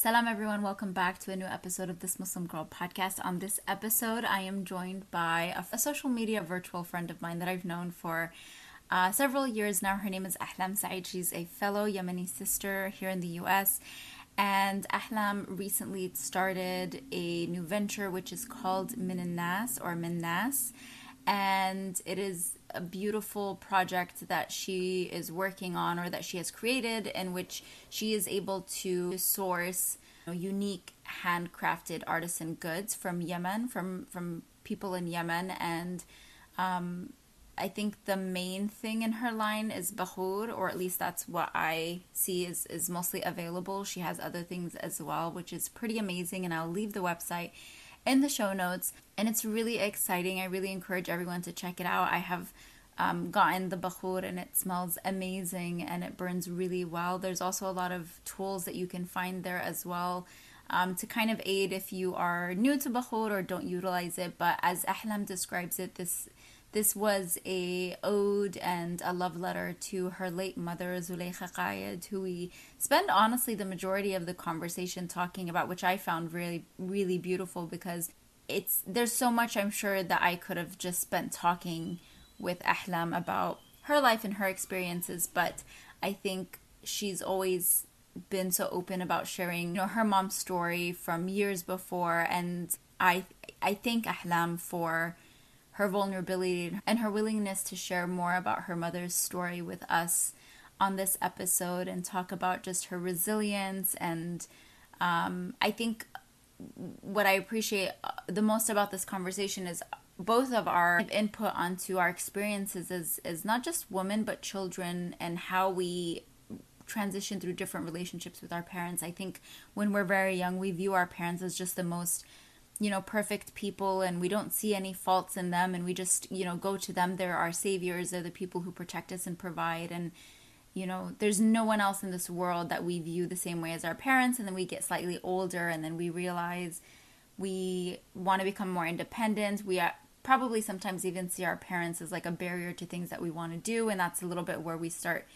Salam, everyone. Welcome back to a new episode of this Muslim Girl podcast. On this episode, I am joined by a, a social media virtual friend of mine that I've known for uh, several years now. Her name is Ahlam Said. She's a fellow Yemeni sister here in the US. And Ahlam recently started a new venture which is called Mennas or Mennas. And it is a beautiful project that she is working on or that she has created in which she is able to source you know, unique handcrafted artisan goods from Yemen from from people in Yemen and um, I think the main thing in her line is bukhoor, or at least that's what I see is, is mostly available. She has other things as well, which is pretty amazing, and I'll leave the website in the show notes. And it's really exciting. I really encourage everyone to check it out. I have um, gotten the bukhoor and it smells amazing and it burns really well. There's also a lot of tools that you can find there as well. Um, to kind of aid if you are new to bukhoor or don't utilize it. But as Ahlam describes it, this this was a ode and a love letter to her late mother Zulekha Qaed, who we spend honestly the majority of the conversation talking about, which I found really really beautiful because it's there's so much I'm sure that I could have just spent talking with Ahlam about her life and her experiences, but I think she's always been so open about sharing you know her mom's story from years before and I I thank Ahlam for her vulnerability and her willingness to share more about her mother's story with us on this episode and talk about just her resilience and um, I think what I appreciate uh, the most about this conversation is both of our input onto our experiences as, as not just women but children and how we transition through different relationships with our parents. I think when we're very young, we view our parents as just the most, you know, perfect people and we don't see any faults in them and we just, you know, go to them. They're our saviors, they're the people who protect us and provide. And, you know, there's no one else in this world that we view the same way as our parents. And then we get slightly older and then we realize we want to become more independent. We are, probably sometimes even see our parents as like a barrier to things that we want to do and that's a little bit where we start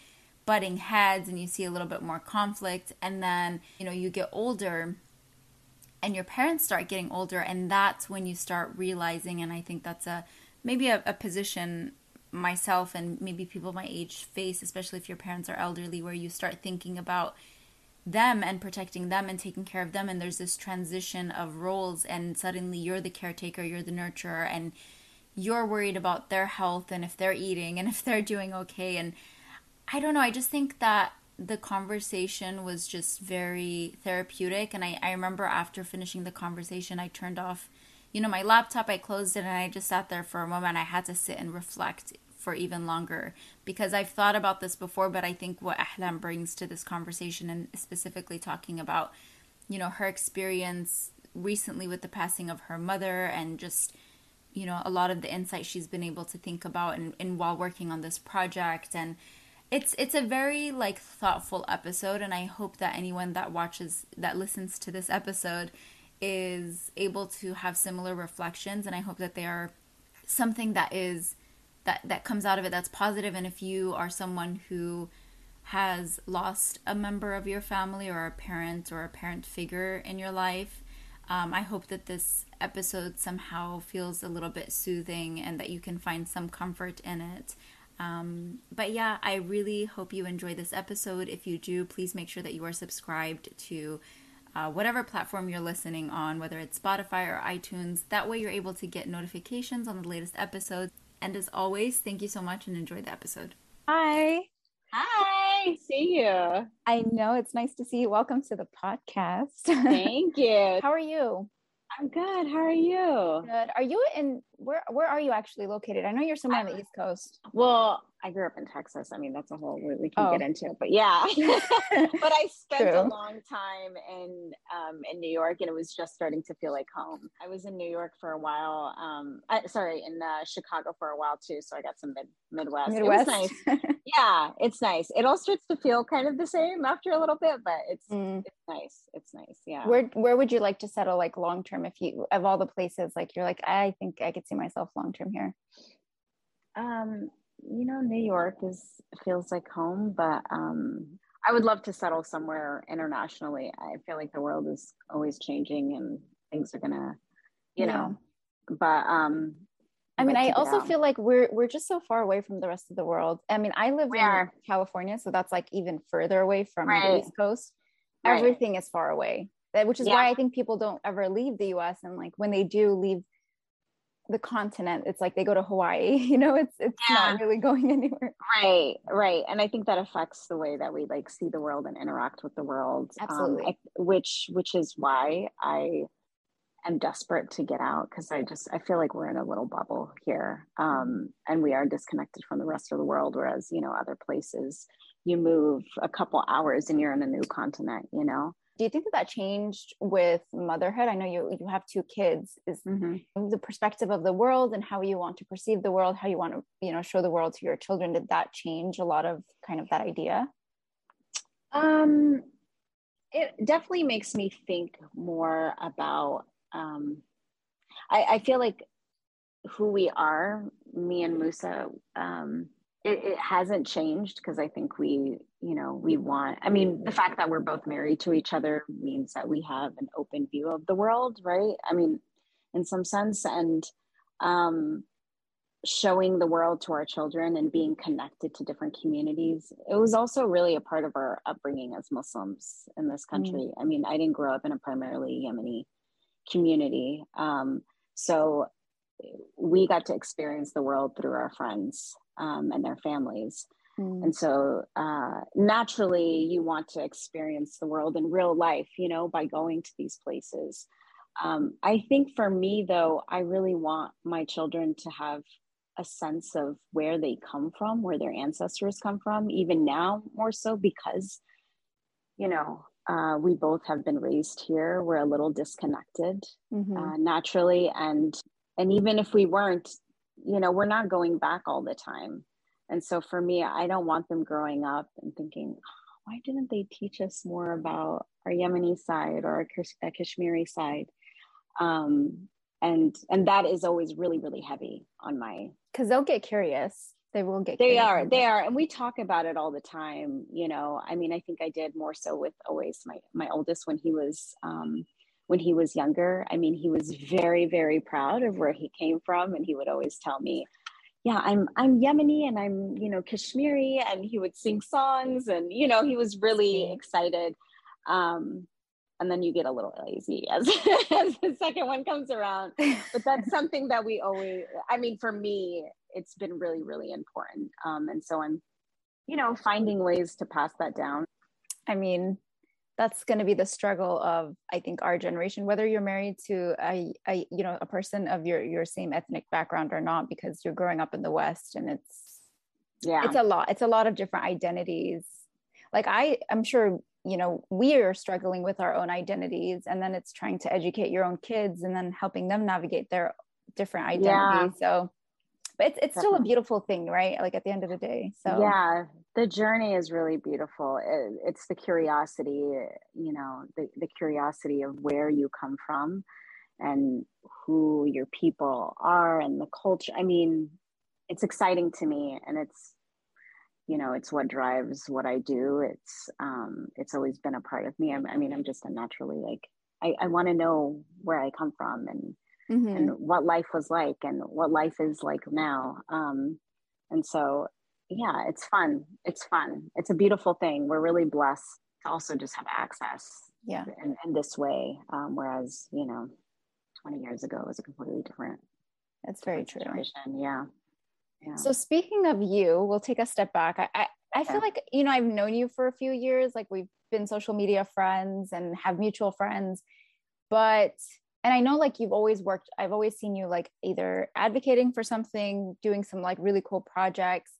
butting heads and you see a little bit more conflict and then you know you get older and your parents start getting older and that's when you start realizing and i think that's a maybe a, a position myself and maybe people my age face especially if your parents are elderly where you start thinking about them and protecting them and taking care of them and there's this transition of roles and suddenly you're the caretaker you're the nurturer and you're worried about their health and if they're eating and if they're doing okay and i don't know i just think that the conversation was just very therapeutic and i, I remember after finishing the conversation i turned off you know my laptop i closed it and i just sat there for a moment. I had to sit and reflect for even longer because I've thought about this before, but I think what Ahlam brings to this conversation and specifically talking about, you know, her experience recently with the passing of her mother and just, you know, a lot of the insight she's been able to think about and, and while working on this project and it's it's a very like thoughtful episode and I hope that anyone that watches that listens to this episode is able to have similar reflections and I hope that they are something that is that that comes out of it that's positive. And if you are someone who has lost a member of your family or a parent or a parent figure in your life um, i hope that this episode somehow feels a little bit soothing and that you can find some comfort in it um, but yeah i really hope you enjoy this episode if you do please make sure that you are subscribed to uh, whatever platform you're listening on, whether it's Spotify or iTunes. That way, you're able to get notifications on the latest episodes. And as always, thank you so much and enjoy the episode. Hi. Hi, see you. I know it's nice to see you. Welcome to the podcast. Thank you. How are you? I'm good. How are you? Good. Are you in where where are you actually located? I know you're somewhere on the East Coast. Well, I grew up in Texas. I mean, that's a whole we, we can oh. get into, but yeah. but I spent True. a long time in um, in New York, and it was just starting to feel like home. I was in New York for a while. Um, I, sorry, in uh, Chicago for a while too. So I got some mid Midwest. Midwest. It nice. yeah, it's nice. It all starts to feel kind of the same after a little bit, but it's mm. it's nice. It's nice. Yeah. Where where would you like to settle, like long term? If you of all the places, like you're like, I think I could see myself long term here. Um, you know, New York is feels like home, but um, I would love to settle somewhere internationally. I feel like the world is always changing and things are gonna, you yeah. know. But um I mean, I also feel like we're we're just so far away from the rest of the world. I mean, I live we in are. California, so that's like even further away from right. the East Coast. Right. Everything is far away, which is yeah. why I think people don't ever leave the U.S. And like when they do leave the continent, it's like they go to Hawaii. You know, it's it's yeah. not really going anywhere. Right, right. And I think that affects the way that we like see the world and interact with the world. Um, Absolutely. Um, I, which which is why I am desperate to get out because I just I feel like we're in a little bubble here, um, and we are disconnected from the rest of the world. Whereas you know other places, you move a couple hours and you're in a new continent. You know. Do you think that that changed with motherhood? I know you you have two kids. Is mm-hmm. the perspective of the world and how you want to perceive the world, how you want to you know show the world to your children? Did that change a lot of kind of that idea? Um, it definitely makes me think more about um, I, I, feel like who we are, me and Musa, um, it, it hasn't changed because I think we, you know, we want, I mean, the fact that we're both married to each other means that we have an open view of the world, right? I mean, in some sense, and um, showing the world to our children and being connected to different communities. It was also really a part of our upbringing as Muslims in this mm. country. Mm. I mean, I didn't grow up in a primarily Yemeni community. Um, so we got to experience the world through our friends um, and their families. Mm. And so uh, naturally, you want to experience the world in real life, you know, by going to these places. Um, I think for me, though, I really want my children to have a sense of where they come from, where their ancestors come from, even now more so because, you know, uh, we both have been raised here. We're a little disconnected mm-hmm. uh, naturally, and and even if we weren't, you know, we're not going back all the time. And so for me, I don't want them growing up and thinking, oh, why didn't they teach us more about our Yemeni side or our Kashmiri side? Um, and and that is always really really heavy on my because they'll get curious they will get they are they are and we talk about it all the time you know i mean i think i did more so with always my my oldest when he was um when he was younger. I mean he was very very proud of where he came from and he would always tell me yeah i'm i'm yemeni and i'm you know kashmiri and he would sing songs and you know he was really excited. Um and then you get a little lazy as, as the second one comes around. But that's something that we always i mean for me it's been really really important. Um, and so i'm you know finding ways to pass that down. I mean that's going to be the struggle of i think our generation whether you're married to a, a you know a person of your your same ethnic background or not because you're growing up in the west and it's yeah. it's a lot it's a lot of different identities. Like i i'm sure you know we are struggling with our own identities and then it's trying to educate your own kids and then helping them navigate their different identities. Yeah. so but it's, it's still a beautiful thing right? Like at the end of the day so. Yeah the journey is really beautiful. It, it's the curiosity you know the, the curiosity of where you come from and who your people are and the culture i mean it's exciting to me and it's you know it's what drives what i do. It's um it's always been a part of me. I, I mean i'm just a naturally like i, I want to know where i come from and mm-hmm. and what life was like and what life is like now um and so yeah it's fun. It's fun. It's a beautiful thing. We're really blessed to also just have access yeah. in, in this way um whereas you know 20 years ago was a completely different that's very true. situation. yeah. So speaking of you, we'll take a step back. I, I, I feel like, you know, I've known you for a few years, like we've been social media friends and have mutual friends, but and I know like you've always worked, I've always seen you like either advocating for something, doing some like really cool projects,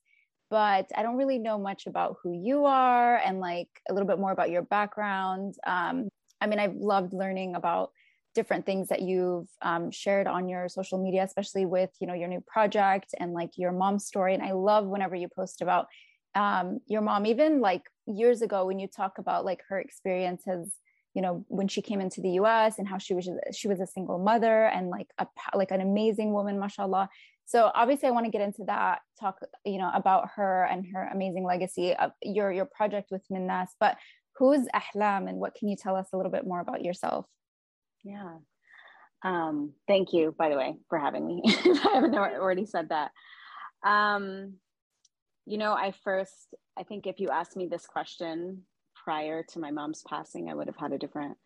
but I don't really know much about who you are and like a little bit more about your background. Um, I mean, I've loved learning about different things that you've um, shared on your social media especially with you know your new project and like your mom's story and i love whenever you post about um, your mom even like years ago when you talk about like her experience as you know when she came into the us and how she was she was a single mother and like a like an amazing woman mashallah. So obviously i want to get into that talk you know about her and her amazing legacy of your your project with mennas but who's ahlam and what can you tell us a little bit more about yourself? Yeah. Um, thank you by the way for having me. I haven't already said that. Um, you know i first i think if you asked me this question prior to my mom's passing i would have had a different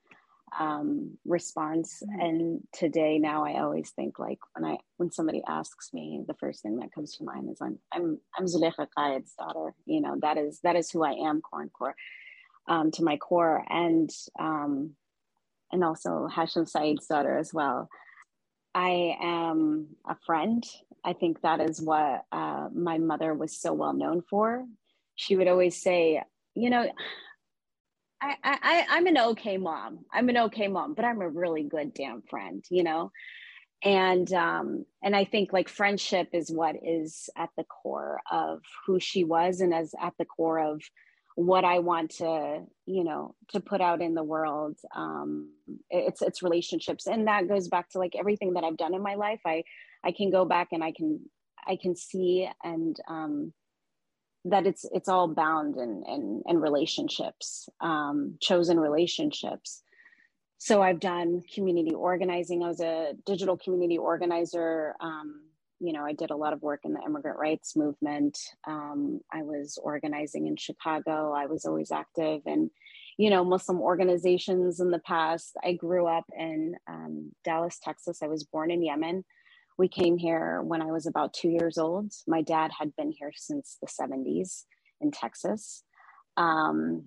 um, response. Mm-hmm. And today, now I always think like when I when somebody asks me, the first thing that comes to mind is I'm I'm I'm Zulekha Qaed's daughter. You know that is that is who I am, core and core, um, to my core, and um, and also Hashim Said's daughter as well. I am a friend. I think that is what uh, my mother was so well known for. She would always say, you know, I, I I'm an okay mom. I'm an okay mom, but I'm a really good damn friend, you know? And um and I think like friendship is what is at the core of who she was and as at the core of what I want to, you know, to put out in the world. Um it's it's relationships. And that goes back to like everything that I've done in my life. I I can go back and I can I can see and um that it's it's all bound in in, in relationships um, chosen relationships. So i've done community organizing. I was a digital community organizer. Um, you know i did a lot of work in the immigrant rights movement. Um, i was organizing in chicago. I was always active in you know muslim organizations in the past. I grew up in um, dallas texas. I was born in yemen we came here when I was about two years old. My dad had been here since the 70s in Texas. Um,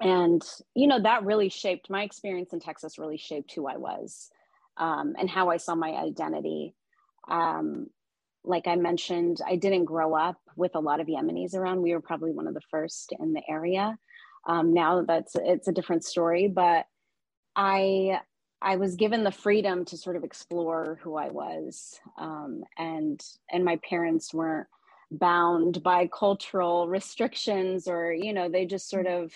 and, you know, that really shaped my experience in Texas, really shaped who I was um, and how I saw my identity. Um, like I mentioned, I didn't grow up with a lot of Yemenis around. We were probably one of the first in the area. Um, now that's it's a different story, but I I was given the freedom to sort of explore who I was, um, and and my parents weren't bound by cultural restrictions, or you know, they just sort of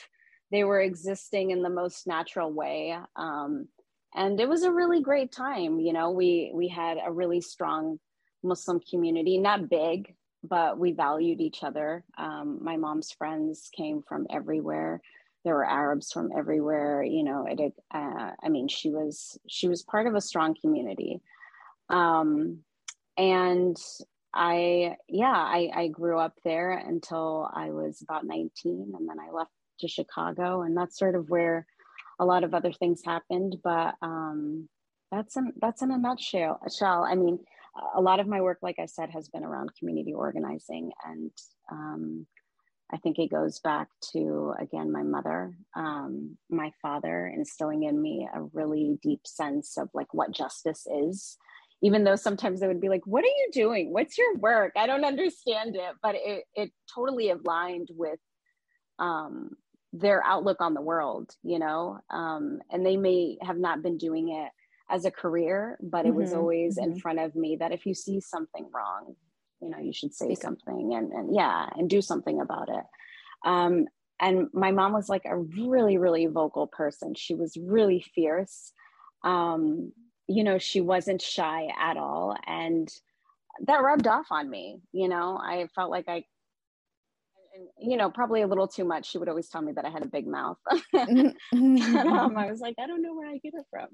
they were existing in the most natural way, um, and it was a really great time. You know, we we had a really strong Muslim community, not big, but we valued each other. Um, my mom's friends came from everywhere there were Arabs from everywhere. You know, it. Uh, I mean, she was she was part of a strong community, um, and I yeah I, I grew up there until I was about nineteen, and then I left to Chicago, and that's sort of where a lot of other things happened. But um, that's in that's in a nutshell. Shell. I mean, a lot of my work, like I said, has been around community organizing and um, I think it goes back to, again, my mother, um, my father instilling in me a really deep sense of like what justice is. Even though sometimes I would be like, what are you doing? What's your work? I don't understand it. But it, it totally aligned with um, their outlook on the world, you know? Um, and they may have not been doing it as a career, but it was mm-hmm, always mm-hmm. in front of me that if you see something wrong, you know you should say something and, and yeah and do something about it. Um, and my mom was like a really really vocal person. She was really fierce. Um, you know she wasn't shy at all. And that rubbed off on me you know? I felt like i and, you know probably a little too much. She would always tell me that i had a big mouth. And, um, i was like i don't know where i get it from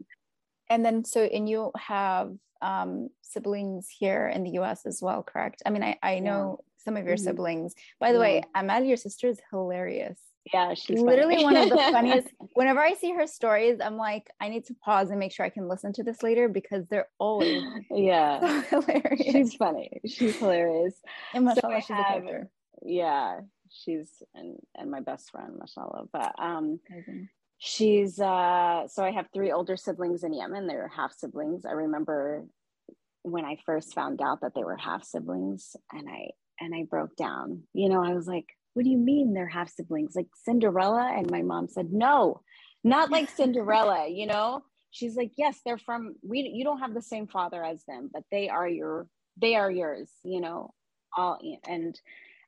and then so and you have um, siblings here in the us as well correct? I mean i, I know yeah. some of your mm-hmm. siblings. By the yeah. way Ahmad your sister is hilarious. Yeah she's literally one of the funniest whenever i see her stories i'm like i need to pause and make sure i can listen to this later because they're always yeah. so hilarious. She's funny. She's hilarious. And mashallah, so she's have, a character yeah she's and and my best friend mashallah. But um she's uh so i have three older siblings in yemen. They're half siblings. I remember when i first found out that they were half siblings and i and i broke down. You know i was like what do you mean they're half siblings? Like cinderella? And my mom said no not like cinderella you know? She's like yes they're from we you don't have the same father as them but they are your they are yours you know? All and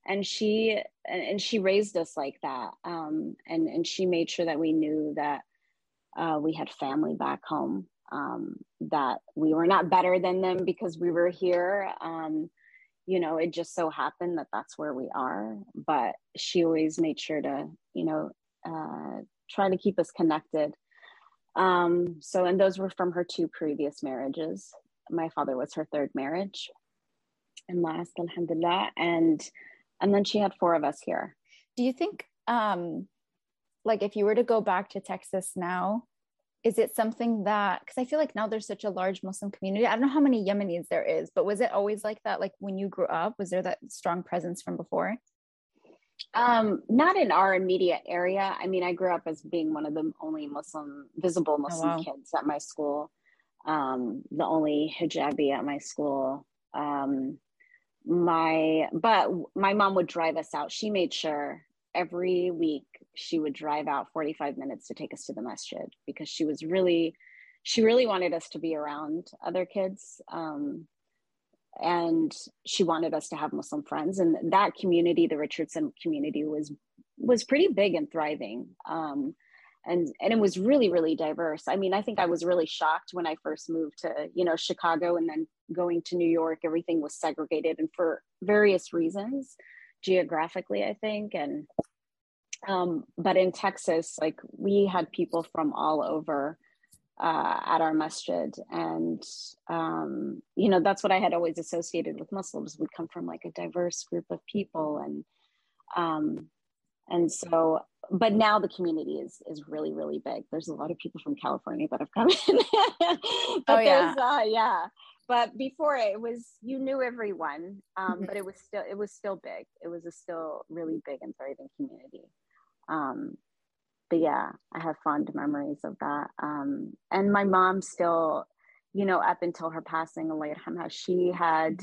and she and she raised us like that um, and and she made sure that we knew that Uh, we had family back home um, that we were not better than them because we were here. Um, you know, it just so happened that that's where we are. But she always made sure to, you know, uh, try to keep us connected. Um, so, and those were from her two previous marriages. My father was her third marriage and last, alhamdulillah. And and then she had four of us here. Do you think um like if you were to go back to Texas now, is it something that because i feel like now there's such a large muslim community. I don't know how many yemenis there is but was it always like that? Like when you grew up was there that strong presence from before? Um not in our immediate area. I mean i grew up as being one of the only muslim visible muslim oh, wow. kids at my school. Um the only hijabi at my school. Um my but my mom would drive us out. She made sure every week she would drive out 45 minutes to take us to the masjid because she was really she really wanted us to be around other kids um, and she wanted us to have muslim friends. And that community the richardson community was was pretty big and thriving. Um, and and it was really really diverse i mean i think i was really shocked when i first moved to you know chicago and then going to new york everything was segregated and for various reasons geographically i think and um, but in Texas, like we had people from all over uh, at our masjid, and um, you know that's what I had always associated with Muslims. We come from like a diverse group of people, and um, and so, but now the community is is really really big. There's a lot of people from California that have come in. but oh yeah, uh, yeah. But before it was you knew everyone, um, mm-hmm. but it was still it was still big. It was a still really big and thriving community. Um, but yeah, I have fond memories of that. Um, and my mom still, you know, up until her passing, Allah she had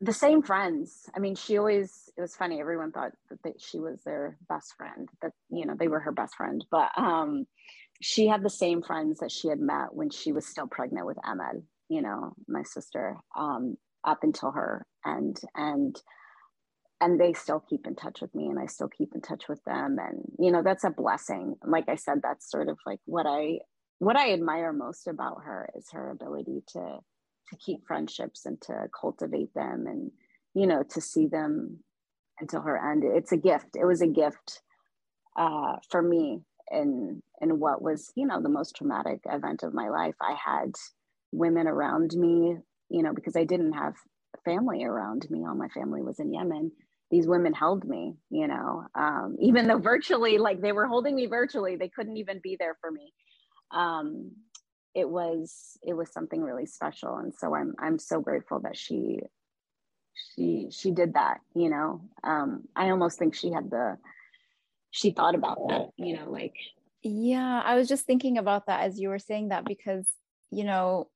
the same friends. I mean, she always, it was funny. Everyone thought that she was their best friend, that, you know, they were her best friend. But um, she had the same friends that she had met when she was still pregnant with Emma, you know, my sister, um, up until her. And, and, and they still keep in touch with me and I still keep in touch with them and you know that's a blessing like I said that's sort of like what I what I admire most about her is her ability to to keep friendships and to cultivate them and you know to see them until her end. It's a gift. It was a gift uh, for me in in what was you know the most traumatic event of my life. I had women around me you know because I didn't have family around me. All my family was in Yemen. These women held me, you know, um, even though virtually, like they were holding me virtually, they couldn't even be there for me. Um, it was it was something really special, and so I'm I'm so grateful that she she she did that. You know, um, I almost think she had the she thought about that. You know, like yeah, I was just thinking about that as you were saying that because you know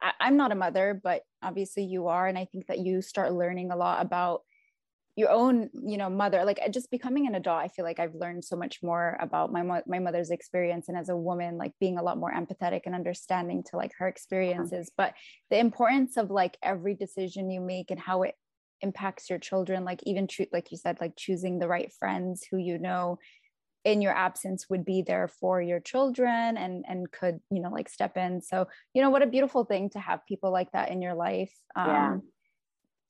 I, I'm not a mother, but obviously you are, and I think that you start learning a lot about your own you know mother like just becoming an adult i feel like i've learned so much more about my mo- my mother's experience and as a woman like being a lot more empathetic and understanding to like her experiences. But the importance of like every decision you make and how it impacts your children like even tr- like you said like choosing the right friends who you know in your absence would be there for your children and and could you know like step in. So you know what a beautiful thing to have people like that in your life. Um, yeah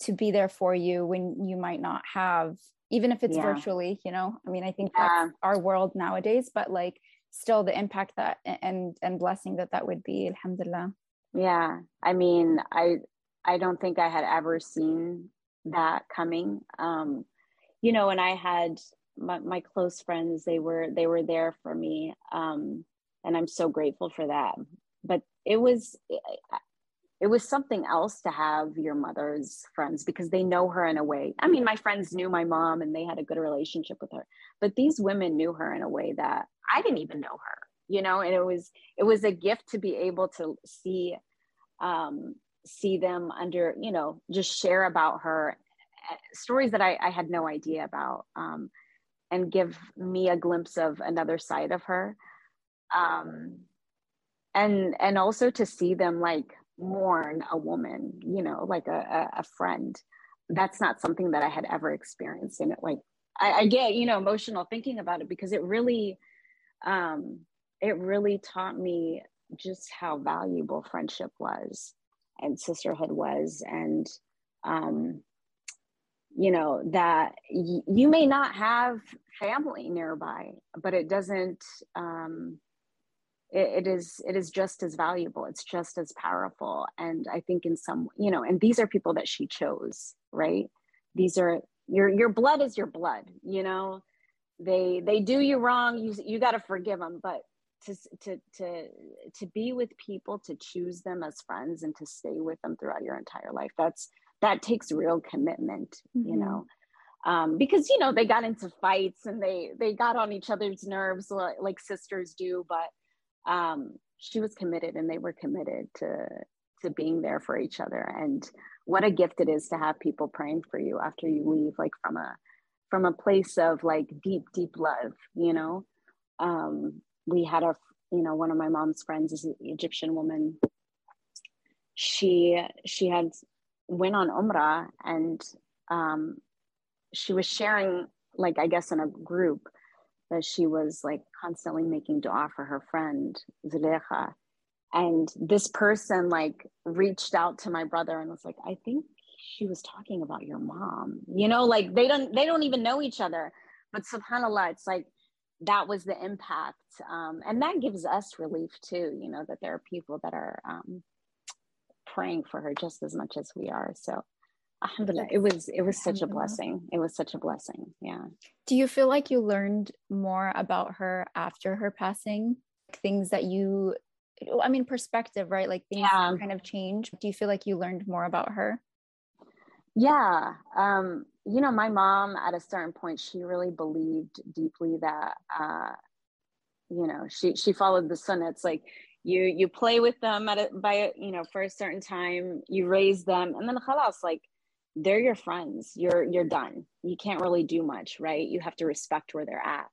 to be there for you when you might not have even if it's yeah. virtually you know? I mean i think yeah. that's our world nowadays but like still the impact that and and blessing that that would be alhamdulillah. Yeah. I mean i i don't think i had ever seen that coming. Um you know and i had my, my close friends they were they were there for me um and i'm so grateful for that. But it was it was something else to have your mother's friends because they know her in a way. I mean, my friends knew my mom and they had a good relationship with her, but these women knew her in a way that I didn't even know her, you know, and it was it was a gift to be able to see um see them under, you know, just share about her eh, stories that I, I had no idea about um and give me a glimpse of another side of her. Um and and also to see them like mourn a woman, you know, like a, a, friend. That's not something that I had ever experienced. And it like, I, I, get, you know, emotional thinking about it because it really, um, it really taught me just how valuable friendship was and sisterhood was and um, you know that y- you may not have family nearby but it doesn't um, it, it is it is just as valuable. It's just as powerful. And i think in some you know and these are people that she chose right? These are your your blood is your blood you know? They they do you wrong. You you got to forgive them. But to to to to be with people to choose them as friends and to stay with them throughout your entire life that's that takes real commitment mm-hmm. you know? Um, because you know they got into fights and they they got on each other's nerves like, like sisters do. But um, she was committed and they were committed to to being there for each other. And what a gift it is to have people praying for you after you leave like from a from a place of like deep deep love you know? Um, we had a you know one of my mom's friends is an egyptian woman. She she had went on umrah and um, she was sharing like i guess in a group that she was like constantly making dua for her friend Zulekha. And this person like reached out to my brother and was like, I think she was talking about your mom. You know, like they don't they don't even know each other. But subhanAllah, it's like that was the impact. Um, and that gives us relief too, you know, that there are people that are um, praying for her just as much as we are. So alhamdulillah, it was it was such a blessing. It was such a blessing. Yeah. Do you feel like you learned more about her after her passing? Things that you I mean perspective, right? Like things yeah. kind of change. Do you feel like you learned more about her? Yeah. Um, you know, my mom at a certain point, she really believed deeply that uh, you know, she she followed the sunnah. It's like you you play with them at a by a, you know for a certain time, you raise them, and then khalas, like they're your friends. You're you're done. You can't really do much, right? You have to respect where they're at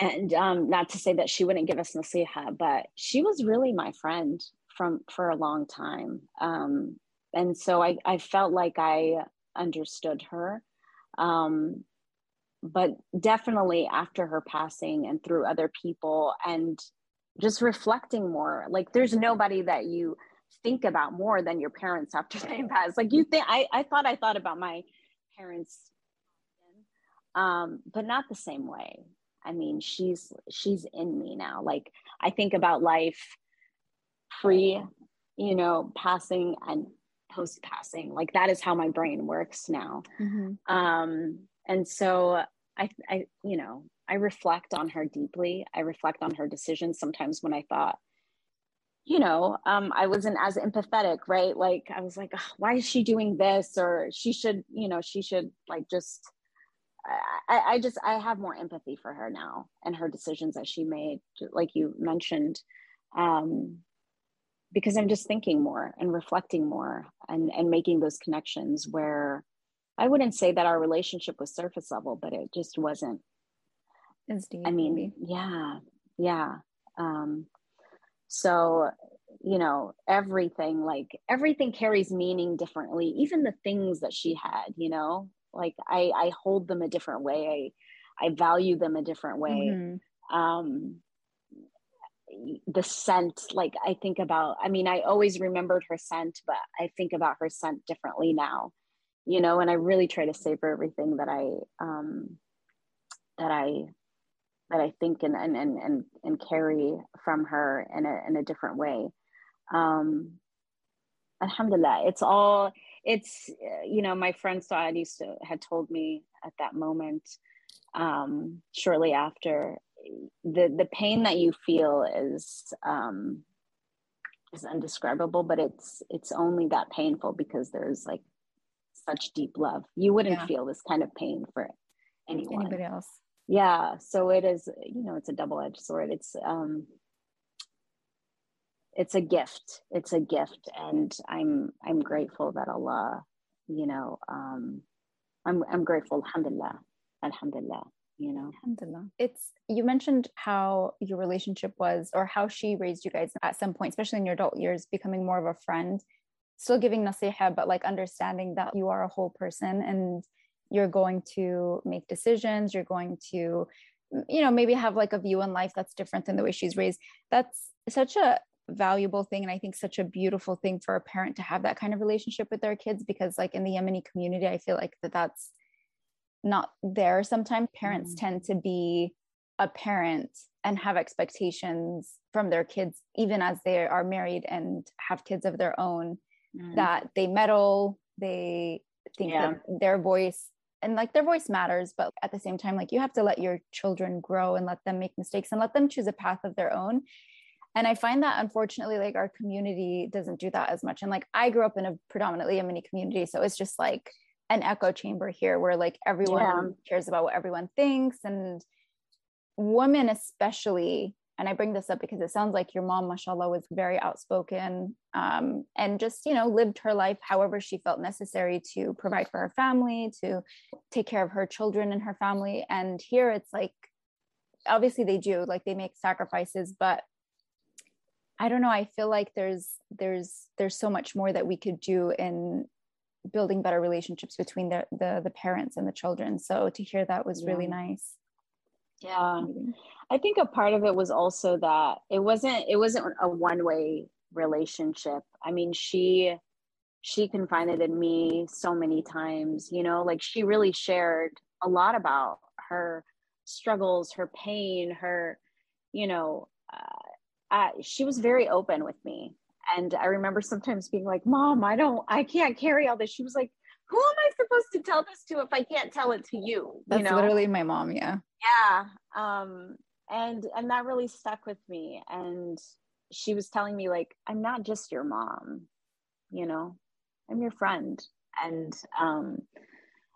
and um, not to say that she wouldn't give us nasiha, but she was really my friend from for a long time. Um, and so I, I felt like I understood her. Um, but definitely after her passing and through other people and just reflecting more, like there's nobody that you think about more than your parents after they pass. Like you think, I, I thought I thought about my parents, um, but not the same way. I mean, she's she's in me now. Like I think about life pre, you know, passing and post passing. Like that is how my brain works now. Mm-hmm. Um, and so I, I, you know, I reflect on her deeply. I reflect on her decisions sometimes when I thought, you know, um, I wasn't as empathetic, right? Like I was like, why is she doing this? Or she should, you know, she should like just I, I just I have more empathy for her now and her decisions that she made, like you mentioned, um, because I'm just thinking more and reflecting more and and making those connections where I wouldn't say that our relationship was surface level, but it just wasn't. Deep, I mean, maybe. yeah, yeah. Um, so you know everything like everything carries meaning differently even the things that she had you know? Like i i hold them a different way. I i value them a different way. Mm-hmm. um the scent like i think about i mean i always remembered her scent but i think about her scent differently now you know? And i really try to savor everything that i um that i that i think and and and and, and carry from her in a in a different way um alhamdulillah it's all it's uh, you know my friend Saad used to had told me at that moment um, shortly after the the pain that you feel is um, is indescribable, but it's it's only that painful because there's like such deep love. You wouldn't yeah. feel this kind of pain for anyone. Anybody else. Yeah. So it is, you know, it's a double-edged sword. It's um it's a gift it's a gift and i'm i'm grateful that allah you know um i'm i'm grateful alhamdulillah alhamdulillah you know alhamdulillah it's you mentioned how your relationship was or how she raised you guys at some point especially in your adult years becoming more of a friend still giving nasiha but like understanding that you are a whole person and you're going to make decisions you're going to you know maybe have like a view on life that's different than the way she's raised that's such a valuable thing and i think such a beautiful thing for a parent to have that kind of relationship with their kids because like in the yemeni community i feel like that that's not there sometimes parents mm-hmm. tend to be a parent and have expectations from their kids even as they are married and have kids of their own mm-hmm. that they meddle they think yeah. that their voice and like their voice matters but at the same time like you have to let your children grow and let them make mistakes and let them choose a path of their own. And i find that unfortunately like our community doesn't do that as much. And like i grew up in a predominantly yemeni community so it's just like an echo chamber here where like everyone yeah. cares about what everyone thinks. And women especially and i bring this up because it sounds like your mom mashallah was very outspoken um, and just you know lived her life however she felt necessary to provide for her family to take care of her children and her family. And here it's like obviously they do like they make sacrifices but i don't know i feel like there's there's there's so much more that we could do in building better relationships between the the, the parents and the children. So to hear that was yeah. really nice yeah. I think a part of it was also that it wasn't it wasn't a one way relationship. I mean she she confided in me so many times you know like she really shared a lot about her struggles her pain her you know uh, uh, she was very open with me. And i remember sometimes being like mom i don't i can't carry all this. She was like who am i supposed to tell this to if i can't tell it to you? That's you know? literally my mom yeah yeah um and and that really stuck with me and she was telling me like i'm not just your mom you know i'm your friend and um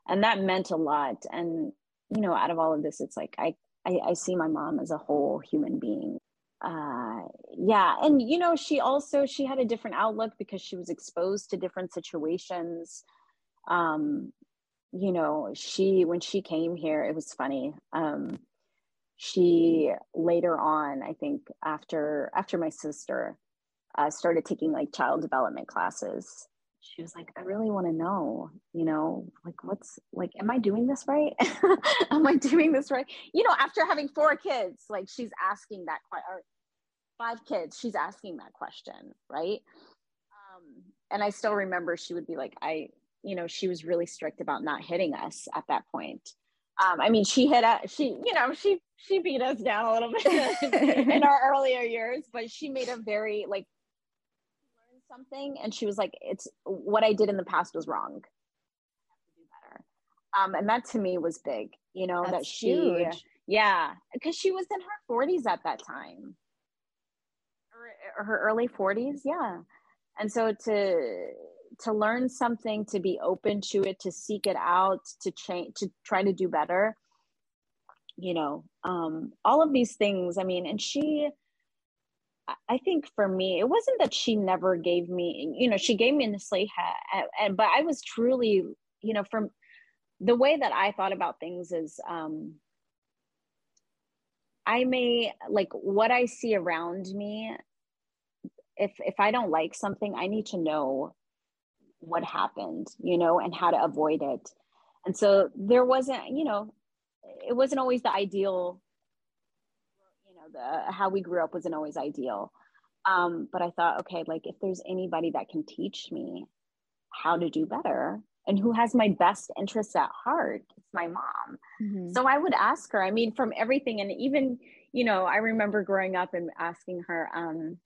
and that meant a lot and you know out of all of this it's like i i, I see my mom as a whole human being. Uh yeah and you know she also she had a different outlook because she was exposed to different situations um you know she when she came here it was funny. Um she later on i think after after my sister uh, started taking like child development classes she was like i really want to know you know like what's like am i doing this right? Am i doing this right? You know after having four kids like she's asking that question five kids she's asking that question right? Um, and i still remember she would be like i you know she was really strict about not hitting us at that point um, I mean, she hit us, she, you know, she, she beat us down a little bit in our earlier years, but she made a very like learn something. And she was like, it's what I did in the past was wrong. I have to do better. Um, and that to me was big, you know, That's that she, huge. yeah, because she was in her 40s at that time, or her early 40s. Yeah. And so to, to learn something to be open to it to seek it out to change to try to do better you know um all of these things. I mean and she i think for me it wasn't that she never gave me you know she gave me hat and but i was truly you know from the way that i thought about things is um i may like what i see around me if if i don't like something i need to know what happened, you know, and how to avoid it. And so there wasn't, you know, it wasn't always the ideal, you know, the how we grew up wasn't always ideal. Um, but I thought, okay, like if there's anybody that can teach me how to do better and who has my best interests at heart, it's my mom. Mm-hmm. So I would ask her, I mean, from everything. And even, you know, I remember growing up and asking her, um,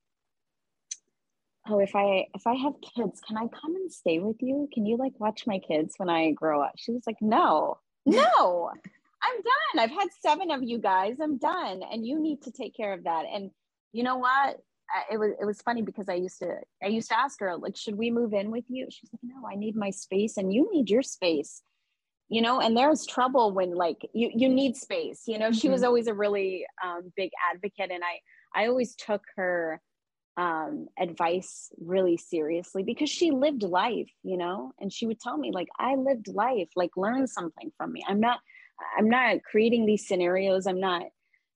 oh if i if i have kids can i come and stay with you? Can you like watch my kids when i grow up? She was like no no i'm done. I've had seven of you guys. I'm done. And you need to take care of that. And you know what? It was it was funny because i used to i used to ask her like should we move in with you? She's like no i need my space and you need your space. You know and there's trouble when like you you need space. You know mm-hmm. she was mm-hmm. always a really um, big advocate. And i i always took her um, advice really seriously because she lived life, you know, and she would tell me like, I lived life, like learn something from me. I'm not, I'm not creating these scenarios. I'm not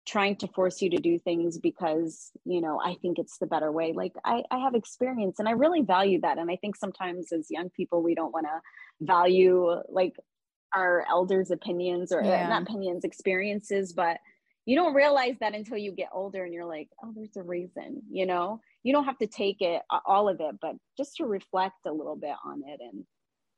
trying to force you to do things because, you know, I think it's the better way. Like I, I have experience and I really value that. And I think sometimes as young people, we don't want to value like our elders' opinions or yeah. not opinions, experiences, but you don't realize that until you get older and you're like, oh, there's a reason, you know? You don't have to take it, all of it, but just to reflect a little bit on it. And,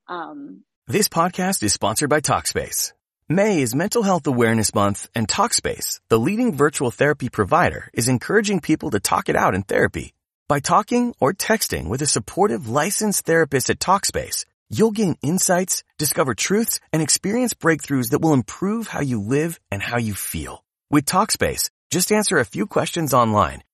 um, this podcast is sponsored by Talkspace. May is Mental Health Awareness Month, and Talkspace, the leading virtual therapy provider, is encouraging people to talk it out in therapy. By talking or texting with a supportive licensed therapist at Talkspace, you'll gain insights, discover truths, and experience breakthroughs that will improve how you live and how you feel. With Talkspace, just answer a few questions online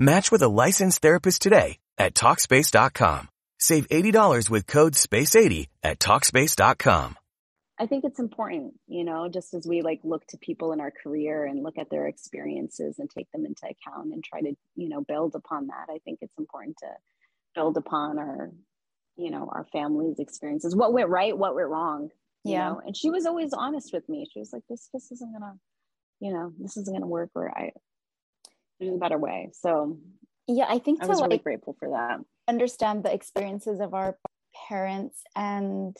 Match with a licensed therapist today at TalkSpace.com. Save $80 with code SPACE80 at TalkSpace.com. I think it's important, you know, just as we like look to people in our career and look at their experiences and take them into account and try to, you know, build upon that. I think it's important to build upon our, you know, our family's experiences. What went right, what went wrong. yeah. Know? And she was always honest with me. She was like, this, this isn't gonna, you know, this isn't gonna work or I there's a better way. So yeah, I think I was really like, grateful for that. Understand the experiences of our parents and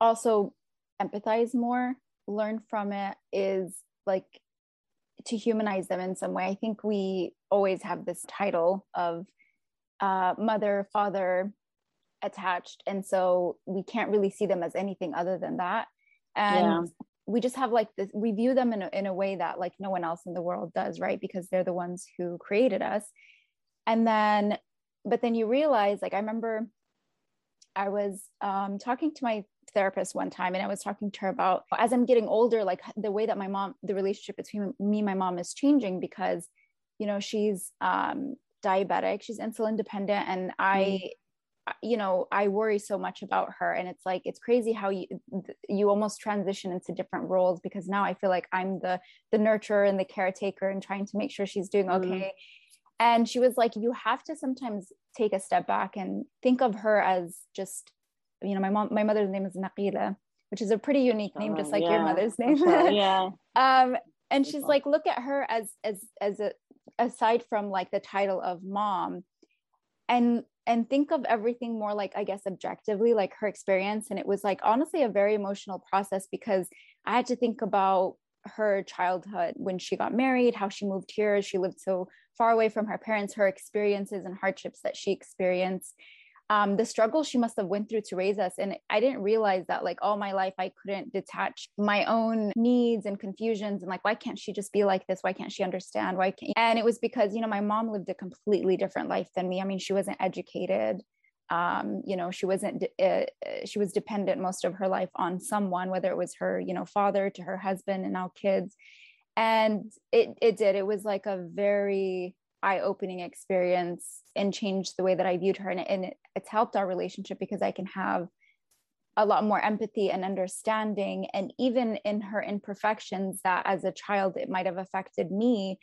also empathize more, learn from it is like to humanize them in some way. I think we always have this title of uh, mother, father attached. And so we can't really see them as anything other than that. And we just have like this we view them in a, in a way that like no one else in the world does right? Because they're the ones who created us. And then but then you realize like i remember i was um, talking to my therapist one time and i was talking to her about as i'm getting older like the way that my mom the relationship between me and my mom is changing because you know she's um, diabetic she's insulin dependent and i mm you know i worry so much about her and it's like it's crazy how you you almost transition into different roles because now i feel like i'm the the nurturer and the caretaker and trying to make sure she's doing mm-hmm. okay mm. and she was like you have to sometimes take a step back and think of her as just you know my mom my mother's name is naqila which is a pretty unique name oh, just like yeah. your mother's name yeah um and she's like look at her as as as a aside from like the title of mom and and think of everything more like i guess objectively like her experience and it was like honestly a very emotional process because i had to think about her childhood when she got married how she moved here she lived so far away from her parents her experiences and hardships that she experienced um, the struggle she must have went through to raise us. And i didn't realize that like all my life i couldn't detach my own needs and confusions and like why can't she just be like this? Why can't she understand? Why can't and it was because you know my mom lived a completely different life than me. I mean she wasn't educated. Um, you know she wasn't uh, she was dependent most of her life on someone whether it was her you know father to her husband and now kids. And it it did. It was like a very eye-opening experience and changed the way that I viewed her. And, and it, it's helped our relationship because I can have a lot more empathy and understanding. And even in her imperfections, that as a child it might have affected me,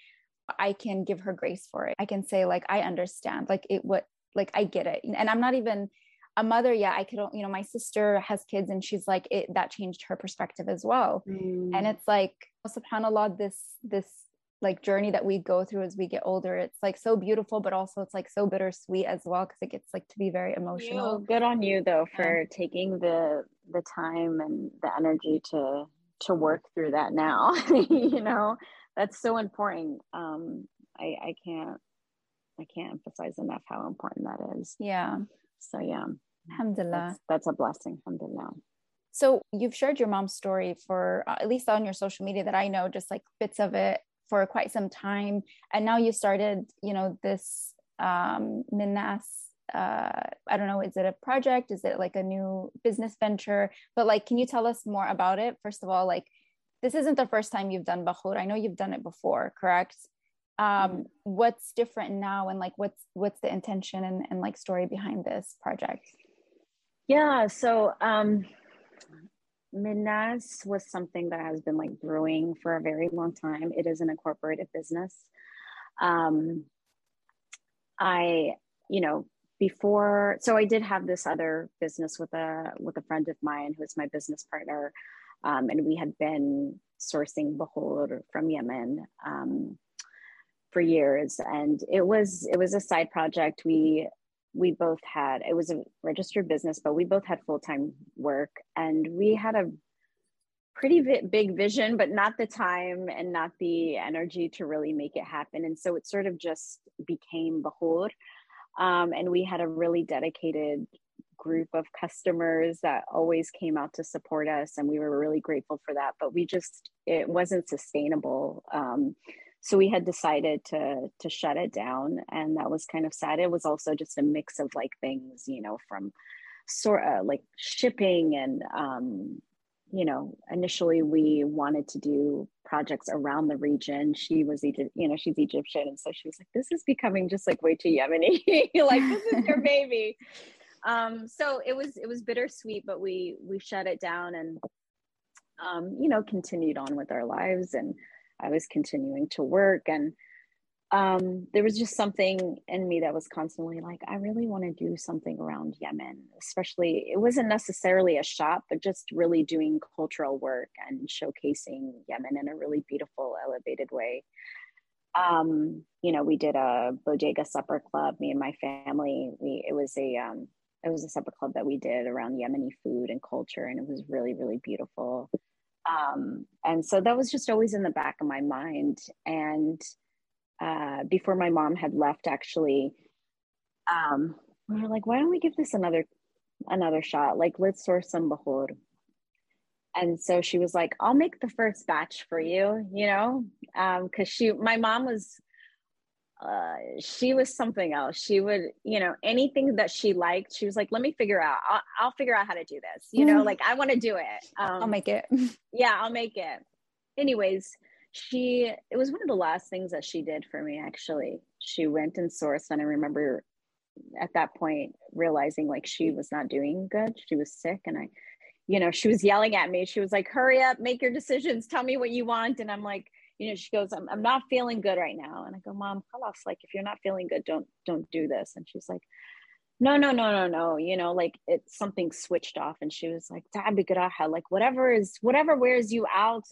I can give her grace for it. I can say, like, I understand, like, it what, like, I get it. And I'm not even a mother yet. I could, you know, my sister has kids and she's like, it that changed her perspective as well. Mm. And it's like, subhanAllah, this, this like journey that we go through as we get older it's like so beautiful but also it's like so bittersweet as well because it gets like to be very emotional. Good on you though for yeah. taking the the time and the energy to to work through that now you know? That's so important. Um i i can't i can't emphasize enough how important that is. Yeah. So yeah. Alhamdulillah. That's, that's a blessing alhamdulillah. So you've shared your mom's story for uh, at least on your social media that I know, just like bits of it for quite some time. And now you started you know this um mennas uh i don't know is it a project? Is it like a new business venture? But like can you tell us more about it? First of all like this isn't the first time you've done bukhoor i know you've done it before correct? Um what's different now and like what's what's the intention and, and like story behind this project? Yeah so um Mennas was something that has been like brewing for a very long time. It is an incorporated business. Um, I, you know, before, so I did have this other business with a with a friend of mine who is my business partner, um, and we had been sourcing bukhoor from Yemen um, for years, and it was it was a side project. We we both had it was a registered business, but we both had full time work, and we had a pretty vi- big vision, but not the time and not the energy to really make it happen. And so it sort of just became Bahur. Um, and we had a really dedicated group of customers that always came out to support us. And we were really grateful for that. But we just, it wasn't sustainable. Um, so we had decided to to shut it down and that was kind of sad it was also just a mix of like things you know from sort of like shipping and um you know, initially we wanted to do projects around the region. She was Egypt, you know, she's Egyptian. And so she was like, this is becoming just like way too Yemeni. like, this is your baby. Um, so it was, it was bittersweet, but we, we shut it down and, um, you know, continued on with our lives. And I was continuing to work and, um, there was just something in me that was constantly like, I really want to do something around Yemen, especially it wasn't necessarily a shop, but just really doing cultural work and showcasing Yemen in a really beautiful, elevated way. Um, you know, we did a bodega supper club, me and my family. We it was a um, it was a supper club that we did around Yemeni food and culture, and it was really, really beautiful. Um, and so that was just always in the back of my mind. And uh, before my mom had left, actually, um, we were like, why don't we give this another another shot? Like, let's source some bukhoor. And so she was like, I'll make the first batch for you, you know, because um, she, my mom was, uh, she was something else. She would, you know, anything that she liked, she was like, let me figure out, I'll, I'll figure out how to do this, you know, mm. like I want to do it. Um, I'll make it. yeah, I'll make it. Anyways, she it was one of the last things that she did for me actually she went and sourced and i remember at that point realizing like she was not doing good she was sick and i you know she was yelling at me she was like hurry up make your decisions tell me what you want and i'm like you know she goes i'm, I'm not feeling good right now and i go mom halas like if you're not feeling good don't don't do this and she's like no, no, no, no, no. You know, like it's something switched off. And she was like, like whatever is, whatever wears you out,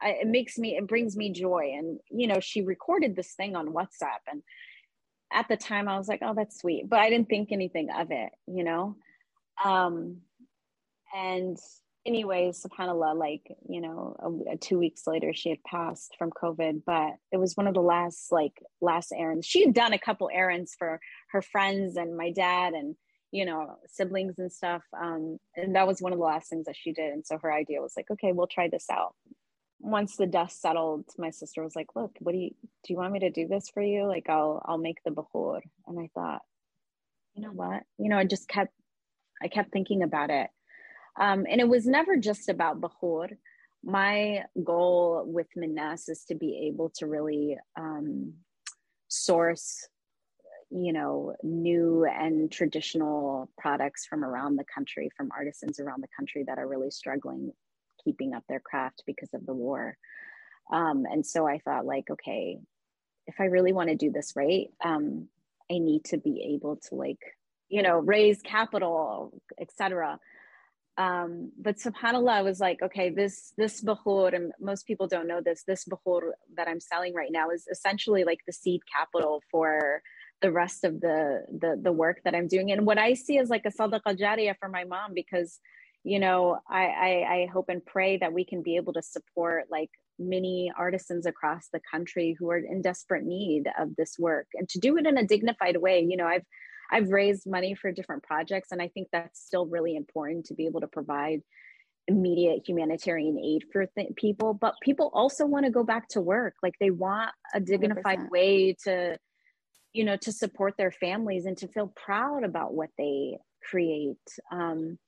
I, I, it makes me, it brings me joy. And, you know, she recorded this thing on WhatsApp. And at the time I was like, oh, that's sweet. But I didn't think anything of it, you know? Um, and anyways, subhanAllah, like, you know, a, a two weeks later, she had passed from COVID, but it was one of the last, like, last errands. She had done a couple errands for her friends and my dad and, you know, siblings and stuff. Um, and that was one of the last things that she did. And so her idea was like, okay, we'll try this out. Once the dust settled, my sister was like, look, what do you, do you want me to do this for you? Like, I'll, I'll make the bukhoor. And I thought, you know what? You know, I just kept, I kept thinking about it um, and it was never just about bukhoor. My goal with Mennas is to be able to really um, source, you know, new and traditional products from around the country, from artisans around the country that are really struggling keeping up their craft because of the war. Um, and so I thought, like, okay, if I really want to do this right, um, I need to be able to like, you know, raise capital, etc um, but subhanallah i was like okay this this bukhoor and most people don't know this this bukhoor that i'm selling right now is essentially like the seed capital for the rest of the the the work that i'm doing. And what i see is like a sadaqa jariyah for my mom because you know I, I i hope and pray that we can be able to support like many artisans across the country who are in desperate need of this work and to do it in a dignified way. You know i've I've raised money for different projects, and I think that's still really important to be able to provide immediate humanitarian aid for th- people. But people also want to go back to work, like they want a dignified 100%. way to, you know, to support their families and to feel proud about what they create. Um,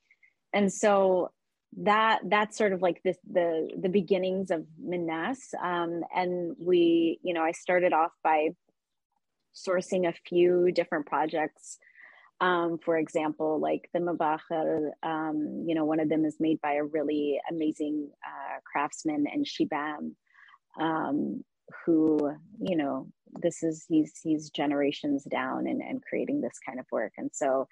and so that that's sort of like this the the beginnings of Mennas. Um, and we, you know, I started off by sourcing a few different projects. Um, for example, like the Mabakhir, um, you know, one of them is made by a really amazing uh, craftsman and Shibam. Um, who you know this is he's he's generations down and and creating this kind of work and so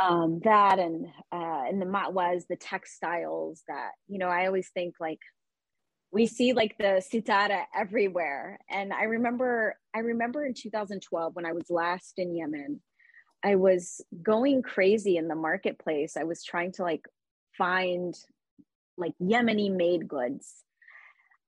um that and uh and the matwas, the textiles that you know i always think like we see like the sitara everywhere and i remember i remember in 2012 when i was last in yemen i was going crazy in the marketplace i was trying to like find like yemeni made goods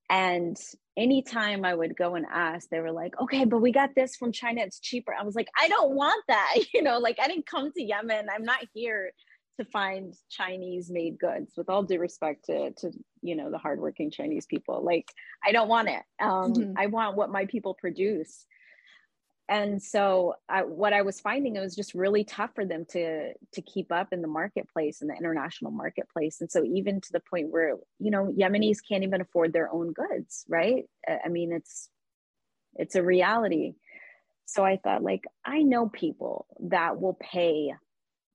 and anytime I would go and ask, they were like, okay, but we got this from China. It's cheaper. I was like, I don't want that. You know, like I didn't come to Yemen. I'm not here to find Chinese made goods with all due respect to, to, you know, the hardworking Chinese people. Like, I don't want it. Um, mm-hmm. I want what my people produce and so I, what i was finding it was just really tough for them to to keep up in the marketplace in the international marketplace and so even to the point where you know yemenis can't even afford their own goods right i mean it's it's a reality so i thought like i know people that will pay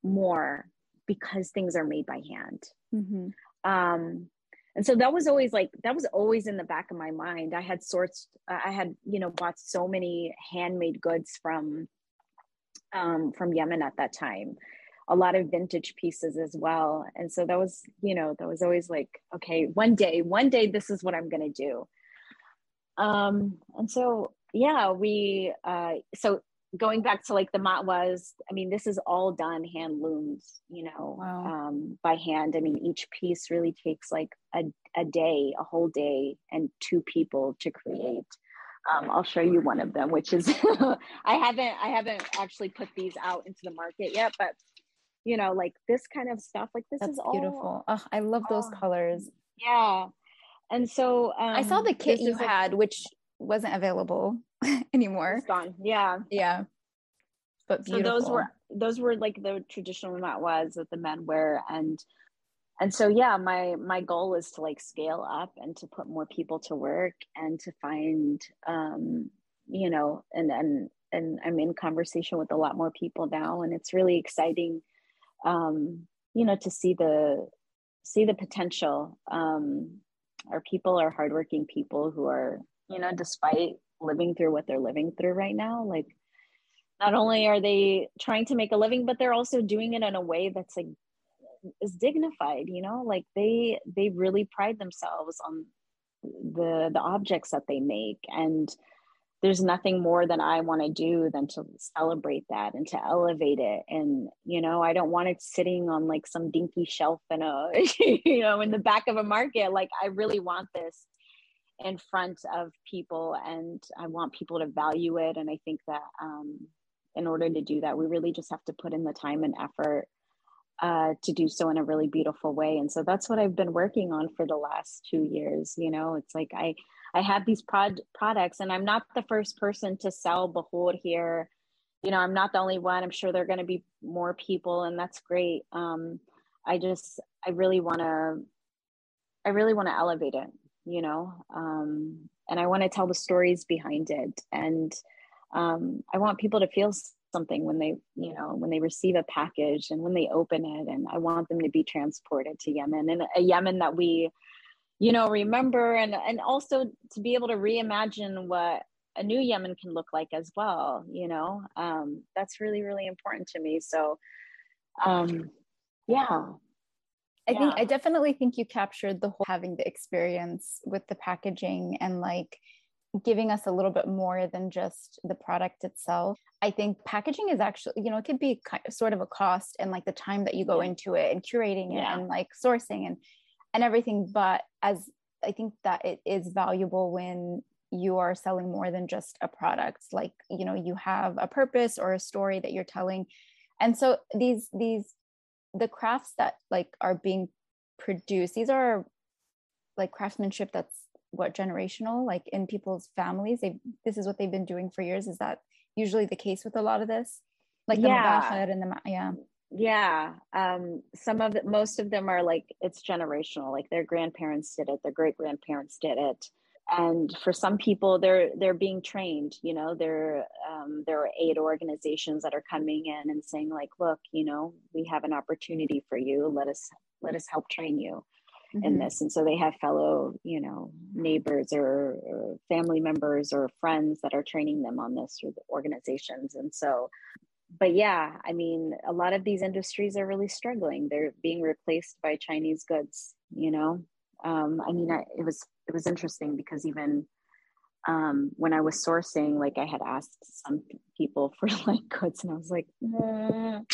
more because things are made by hand. Mm-hmm. um and so that was always like that was always in the back of my mind. I had sorts i had you know bought so many handmade goods from um, from yemen at that time a lot of vintage pieces as well. And so that was you know that was always like okay one day one day this is what i'm going to do. Um and so yeah we uh so going back to like the mat was i mean this is all done hand looms, you know wow. um, by hand. I mean each piece really takes like a, a day a whole day and two people to create. Um, i'll show you one of them which is i haven't i haven't actually put these out into the market yet but you know like this kind of stuff like this That's is beautiful. Oh, i love those oh, colors. Yeah. And so um, i saw the kit you had like, which wasn't available anymore. It's gone. Yeah. Yeah. But beautiful. So those were those were like the traditional mat was that the men wear and and so yeah my my goal is to like scale up and to put more people to work and to find um you know and and and i'm in conversation with a lot more people now and it's really exciting um you know to see the see the potential um our people are hardworking people who are you know despite living through what they're living through right now like not only are they trying to make a living but they're also doing it in a way that's like is dignified you know like they they really pride themselves on the the objects that they make and there's nothing more than I want to do than to celebrate that and to elevate it. And, you know, I don't want it sitting on like some dinky shelf in a, you know, in the back of a market. Like, I really want this in front of people and I want people to value it. And I think that um, in order to do that, we really just have to put in the time and effort uh, to do so in a really beautiful way. And so that's what I've been working on for the last two years. You know, it's like I, I have these prod- products and I'm not the first person to sell bukhoor here. You know, I'm not the only one. I'm sure there are going to be more people and that's great. Um, I just, I really want to, I really want to elevate it you know um, and i want to tell the stories behind it. And um, i want people to feel something when they you know when they receive a package and when they open it and i want them to be transported to yemen and a yemen that we you know remember and and also to be able to reimagine what a new yemen can look like as well you know? Um, that's really really important to me. So um, yeah I yeah. think I definitely think you captured the whole having the experience with the packaging and like giving us a little bit more than just the product itself. I think packaging is actually, you know, it could be kind of sort of a cost and like the time that you go yeah. into it and curating yeah. it and like sourcing and and everything. But as I think that it is valuable when you are selling more than just a product. Like, you know, you have a purpose or a story that you're telling. And so these these the crafts that like are being produced these are like craftsmanship that's what generational like in people's families. They this is what they've been doing for years. Is that usually the case with a lot of this? Like the yeah. and the yeah. Yeah um some of the most of them are like it's generational. Like their grandparents did it their great grandparents did it and for some people they're they're being trained you know there um, there are aid organizations that are coming in and saying like look you know we have an opportunity for you. Let us let us help train you mm-hmm. in this. And so they have fellow you know neighbors or, or, family members or friends that are training them on this through the organizations. And so but yeah i mean a lot of these industries are really struggling. They're being replaced by chinese goods you know um, i mean I, it was it was interesting because even um, when I was sourcing, like I had asked some people for like goods, and I was like, mm,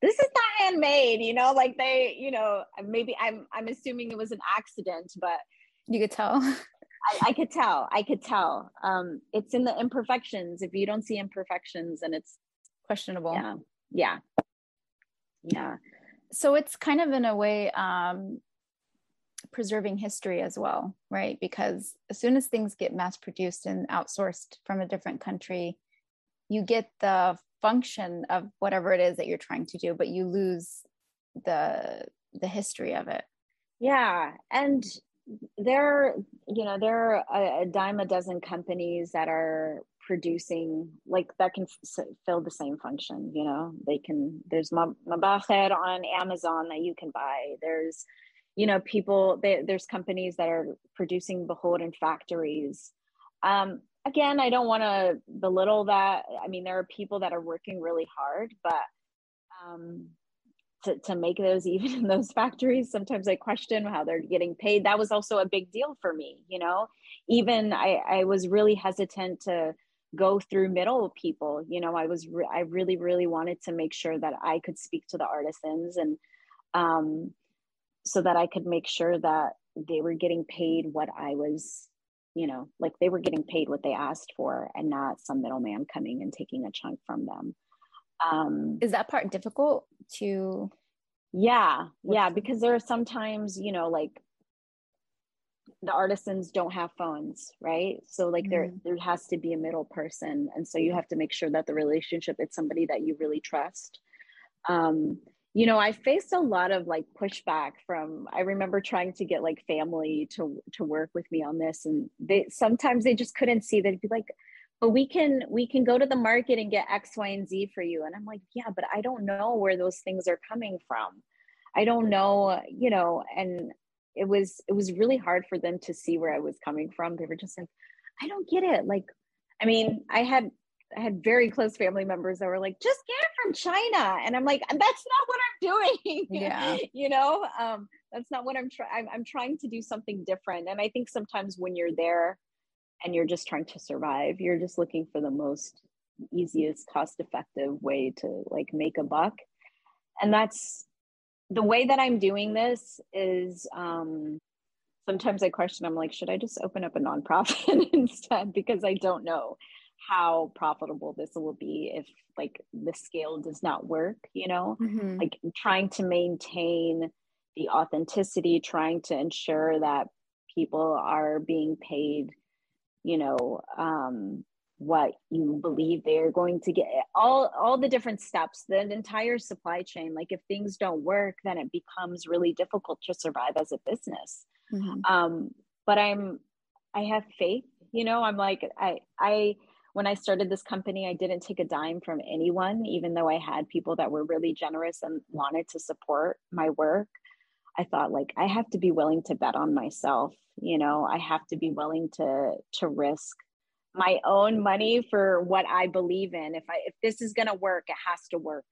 "This is not handmade," you know. Like they, you know, maybe I'm I'm assuming it was an accident, but you could tell. I, I could tell. I could tell. Um, it's in the imperfections. If you don't see imperfections, and it's questionable. Yeah. Yeah. Yeah. So it's kind of in a way um, preserving history as well, right? Because as soon as things get mass produced and outsourced from a different country, you get the function of whatever it is that you're trying to do, but you lose the the history of it. Yeah, and there, you know, there are a, dime a dozen companies that are producing like that can f- fill the same function you know they can there's Mabakher on amazon that you can buy there's you know people they, there's companies that are producing bukhoor in factories. Um, again i don't want to belittle that. I mean there are people that are working really hard but um, to, to make those even in those factories sometimes i question how they're getting paid. That was also a big deal for me you know? Even i i was really hesitant to go through middle people you know? I was re- i really really wanted to make sure that i could speak to the artisans and um so that I could make sure that they were getting paid what I was, you know, like they were getting paid what they asked for and not some middleman coming and taking a chunk from them. Um, Is that part difficult to? Yeah, yeah, because there are sometimes, you know, like the artisans don't have phones right so like mm there there has to be a middle person and so you have to make sure that the relationship it's somebody that you really trust um you know i faced a lot of like pushback from i remember trying to get like family to to work with me on this and they sometimes they just couldn't see they'd be like but we can we can go to the market and get x y and z for you. And i'm like yeah but i don't know where those things are coming from. I don't know you know and it was it was really hard for them to see where i was coming from. They were just like i don't get it. Like i mean i had I had very close family members that were like, just get it from China. And I'm like, that's not what I'm doing. Yeah. you know, um, that's not what I'm trying. I'm, I'm trying to do something different. And I think sometimes when you're there and you're just trying to survive, you're just looking for the most easiest, cost effective way to like make a buck. And that's the way that I'm doing this is, um, sometimes I question, I'm like, should I just open up a nonprofit instead? Because I don't know how profitable this will be if like the scale does not work you know mm-hmm. like trying to maintain the authenticity trying to ensure that people are being paid you know um what you believe they're going to get all all the different steps the entire supply chain like if things don't work then it becomes really difficult to survive as a business mm-hmm. um but i'm i have faith you know i'm like i i when I started this company, I didn't take a dime from anyone, even though I had people that were really generous and wanted to support my work. I thought like I have to be willing to bet on myself, you know, I have to be willing to to risk my own money for what I believe in. If I if this is going to work, it has to work,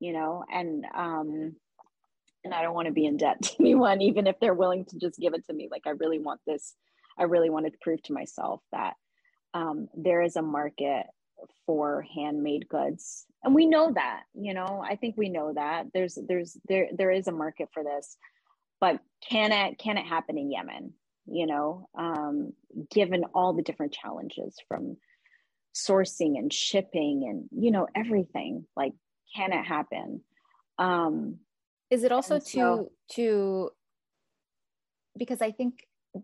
you know, and um and I don't want to be in debt to anyone even if they're willing to just give it to me. Like I really want this I really wanted to prove to myself that um, there is a market for handmade goods. And we know that you know i think we know that. There's there's there there is a market for this but can it can it happen in yemen you know um, given all the different challenges from sourcing and shipping and you know everything like can it happen? Um is it also so, to to because i think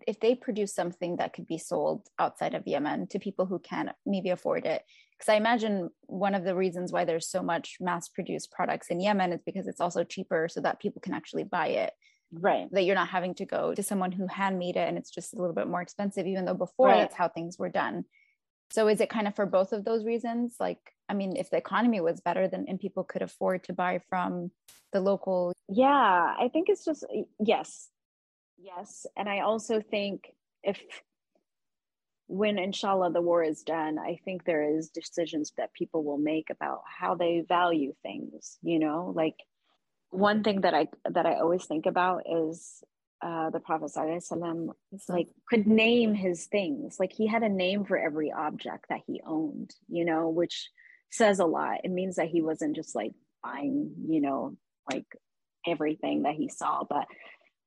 if they produce something that could be sold outside of Yemen to people who can maybe afford it. Because I imagine one of the reasons why there's so much mass produced products in Yemen is because it's also cheaper so that people can actually buy it. Right. That you're not having to go to someone who handmade it and it's just a little bit more expensive, even though before right. that's how things were done. So is it kind of for both of those reasons? Like, I mean, if the economy was better, then and people could afford to buy from the local. Yeah, I think it's just yes, Yes. And I also think if when inshallah the war is done, I think there is decisions that people will make about how they value things, you know, like one thing that I that I always think about is uh, the Prophet ﷺ like could name his things. Like he had a name for every object that he owned, you know, which says a lot. It means that he wasn't just like buying, you know, like everything that he saw, but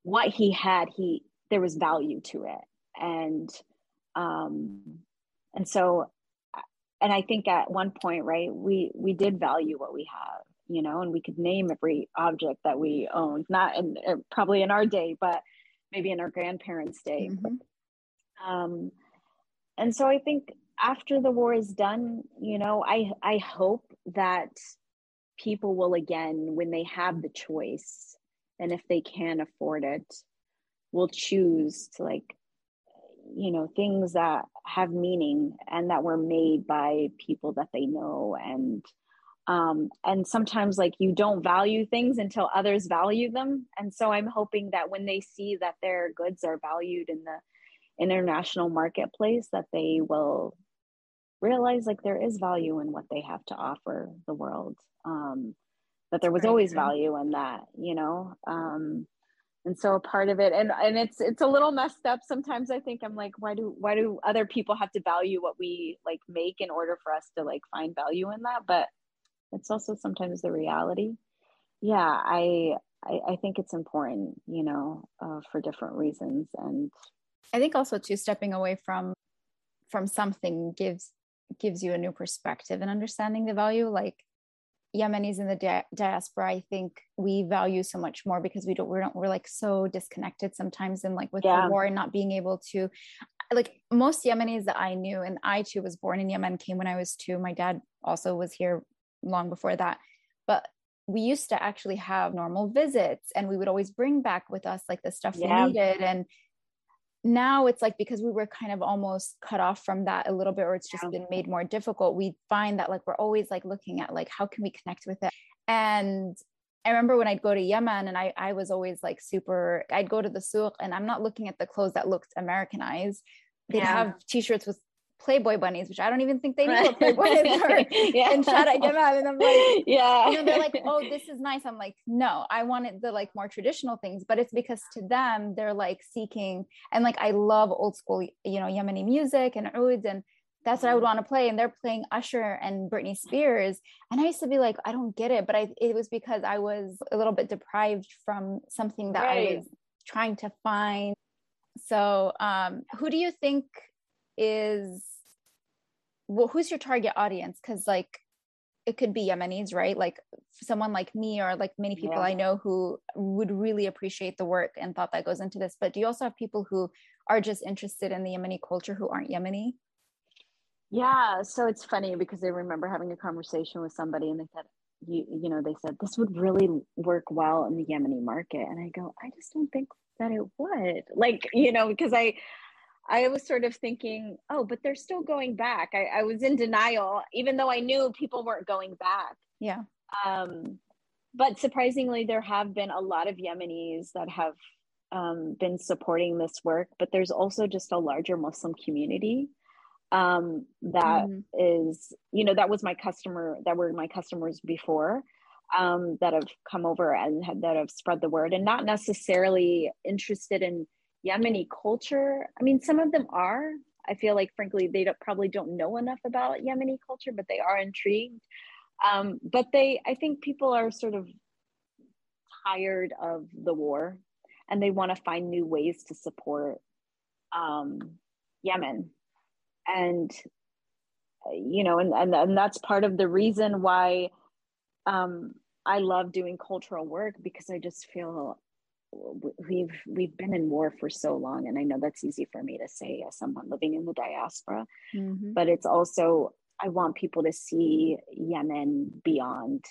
what he had, he there was value to it. And um and so and I think at one point, right, we we did value what we have you know, and we could name every object that we owned, not in uh, probably in our day, but maybe in our grandparents' day. Mm-hmm. Um, and so I think after the war is done, you know, I I hope that people will again, when they have the choice, and if they can afford it, will choose to like you know things that have meaning and that were made by people that they know. And um, and sometimes like you don't value things until others value them. And so i'm hoping that when they see that their goods are valued in the international marketplace that they will realize like there is value in what they have to offer the world. Um, that there was always value in that you know um, and so a part of it and and it's it's a little messed up sometimes i think i'm like why do why do other people have to value what we like make in order for us to like find value in that? But it's also sometimes the reality. Yeah i i, I think it's important you know uh, for different reasons and i think also too stepping away from from something gives gives you a new perspective and understanding the value like Yemenis in the di- diaspora, I think we value so much more because we don't we're not we're like so disconnected sometimes and like with yeah. the war and not being able to like most Yemenis that I knew and I too was born in Yemen came when I was two. My dad also was here long before that. But we used to actually have normal visits and we would always bring back with us like the stuff yeah. we needed. And now it's like because we were kind of almost cut off from that a little bit, or it's just yeah. been made more difficult, we find that like we're always like looking at like how can we connect with it. And I remember when I'd go to Yemen and I, I was always like super, I'd go to the souk and I'm not looking at the clothes that looked Americanized. They'd yeah. have t-shirts with Playboy bunnies, which I don't even think they knew what Playboy yeah. And shout out Gemma. And I'm like, yeah. You know, they're like, oh, this is nice. I'm like, no, I wanted the like more traditional things, but it's because to them, they're like seeking, and like, I love old school, you know, Yemeni music and oud and that's what I would want to play. And they're playing Usher and Britney Spears. And I used to be like, I don't get it. But I, it was because I was a little bit deprived from something that right. I was trying to find. So, um, who do you think is well who's your target audience? Because like it could be yemenis right? Like someone like me or like many people yeah. i know who would really appreciate the work and thought that goes into this. But do you also have people who are just interested in the yemeni culture who aren't yemeni? Yeah so it's funny because i remember having a conversation with somebody and they said you you know they said this would really work well in the yemeni market. And i go i just don't think that it would. Like you know because i I was sort of thinking, oh, but they're still going back. I, I was in denial, even though I knew people weren't going back. Yeah. Um, but surprisingly, there have been a lot of Yemenis that have um, been supporting this work, but there's also just a larger Muslim community um, that mm. is, you know, that was my customer, that were my customers before. Um, that have come over and have, that have spread the word and not necessarily interested in Yemeni culture. I mean, some of them are. I feel like, frankly, they don't, probably don't know enough about Yemeni culture, but they are intrigued. Um, but they, I think people are sort of tired of the war and they want to find new ways to support um, Yemen. And, you know, and, and, and that's part of the reason why um, I love doing cultural work because I just feel we've we've been in war for so long and i know that's easy for me to say as someone living in the diaspora mm-hmm. but it's also i want people to see yemen beyond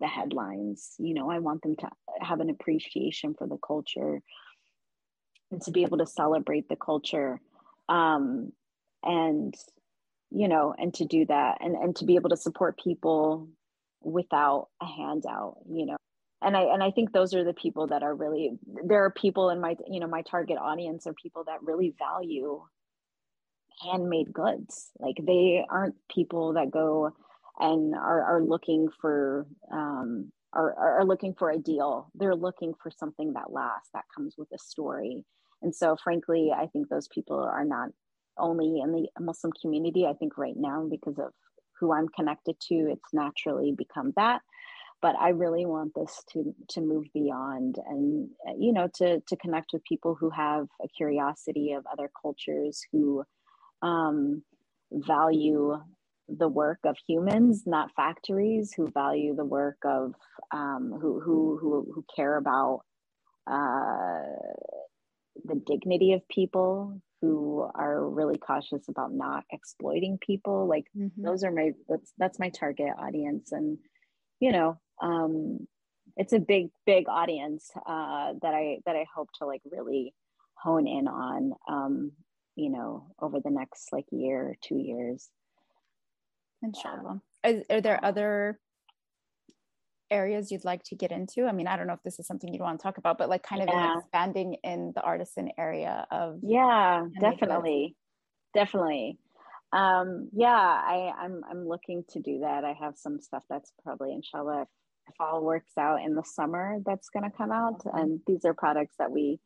the headlines you know i want them to have an appreciation for the culture and to be able to celebrate the culture um, and you know and to do that and and to be able to support people without a handout you know and I and I think those are the people that are really there are people in my you know my target audience are people that really value handmade goods. Like they aren't people that go and are, are looking for um, are, are looking for a deal. They're looking for something that lasts, that comes with a story. And so, frankly, I think those people are not only in the Muslim community. I think right now, because of who I'm connected to, it's naturally become that. But I really want this to to move beyond, and you know, to to connect with people who have a curiosity of other cultures, who um, value the work of humans, not factories, who value the work of um, who, who who who care about uh, the dignity of people, who are really cautious about not exploiting people. Like mm-hmm. those are my that's that's my target audience, and you know, um, it's a big big audience uh, that I that I hope to like really hone in on. Um, you know, over the next like year, two years. Inshallah. Are, are there other areas you'd like to get into? I mean, I don't know if this is something you'd want to talk about, but like kind of yeah. expanding in the artisan area of yeah, definitely, definitely. Um, yeah, I, I'm I'm looking to do that. I have some stuff that's probably inshallah if, all works out in the summer that's gonna come out. Mm-hmm. And these are products that we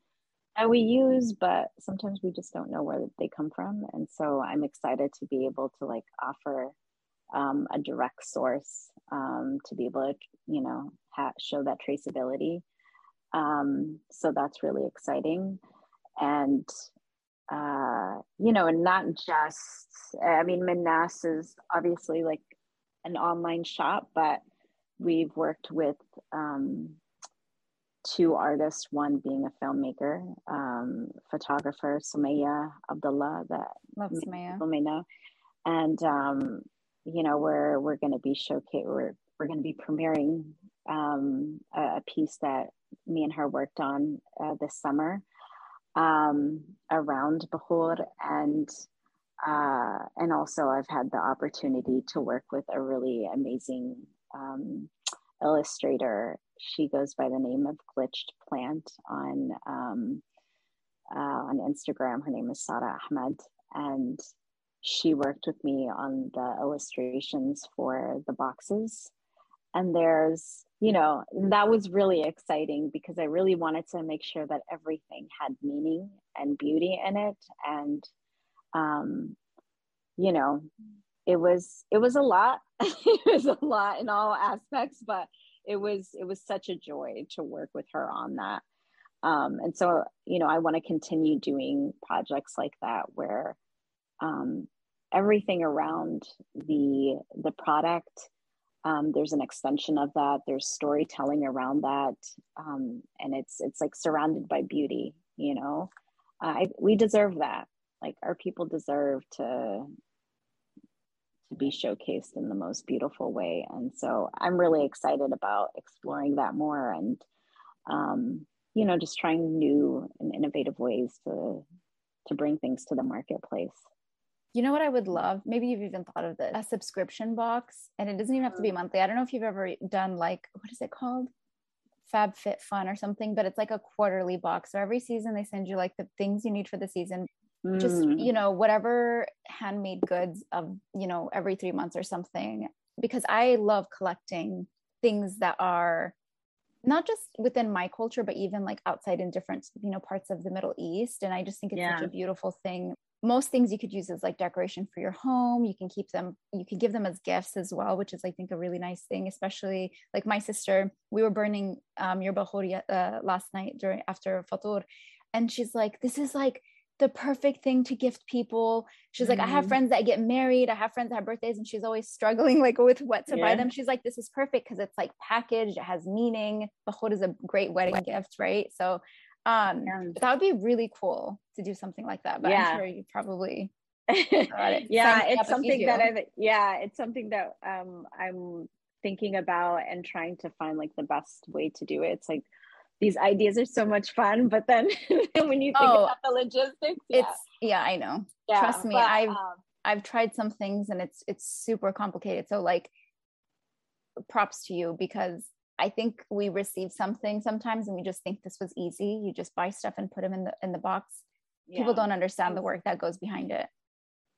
that we use, but sometimes we just don't know where they come from. And so I'm excited to be able to like offer um, a direct source um, to be able to, you know, ha- show that traceability. Um, so that's really exciting. And, uh, you know, and not just, I mean, Mennas is obviously like an online shop, but we've worked with um, two artists, one being a filmmaker, um, photographer, Sumaya Abdullah, that Love Sumaya. people may know. And um, you know we're we're going to be showcase we're we're going to be premiering um, a, a, piece that me and her worked on uh, this summer um, around bukhoor and uh, and also I've had the opportunity to work with a really amazing um, illustrator. She goes by the name of Glitched Plant on um, uh, on Instagram. Her name is Sara Ahmed, and she worked with me on the illustrations for the boxes. And there's, you know, that was really exciting because I really wanted to make sure that everything had meaning and beauty in it. And, um, you know, it was it was a lot. it was a lot in all aspects, but it was it was such a joy to work with her on that. Um, and so, you know, I want to continue doing projects like that where um, everything around the the product um, there's an extension of that there's storytelling around that um, and it's it's like surrounded by beauty you know I, we deserve that like our people deserve to to be showcased in the most beautiful way and so i'm really excited about exploring that more and um, you know just trying new and innovative ways to to bring things to the marketplace you know what I would love? Maybe you've even thought of this a subscription box, and it doesn't even have to be mm. monthly. I don't know if you've ever done like, what is it called? Fab Fit Fun or something, but it's like a quarterly box. So every season they send you like the things you need for the season. Mm. Just, you know, whatever handmade goods of, you know, every three months or something. Because I love collecting things that are not just within my culture, but even like outside in different, you know, parts of the Middle East. And I just think it's yeah. such a beautiful thing most things you could use as like decoration for your home you can keep them you can give them as gifts as well which is i think a really nice thing especially like my sister we were burning um your bahuri uh, last night during after fatur and she's like this is like the perfect thing to gift people she's like mm-hmm. i have mm-hmm. friends that get married i have friends that have birthdays and she's always struggling like with what to yeah. buy them she's like this is perfect because it's like packaged it has meaning bukhoor is a great wedding gift right so um, yeah. that would be really cool to do something like that. But yeah. I'm sure you probably it. yeah, it's something that I've. yeah, it's something that um I'm thinking about and trying to find like the best way to do it. It's like these ideas are so much fun, but then when you think oh, about the logistics, yeah. it's yeah, I know. Yeah, Trust me, but, I've um, I've tried some things and it's it's super complicated. So like props to you because I think we receive something sometimes and we just think this was easy. You just buy stuff and put them in the in the box. Yeah. People don't understand the work that goes behind it.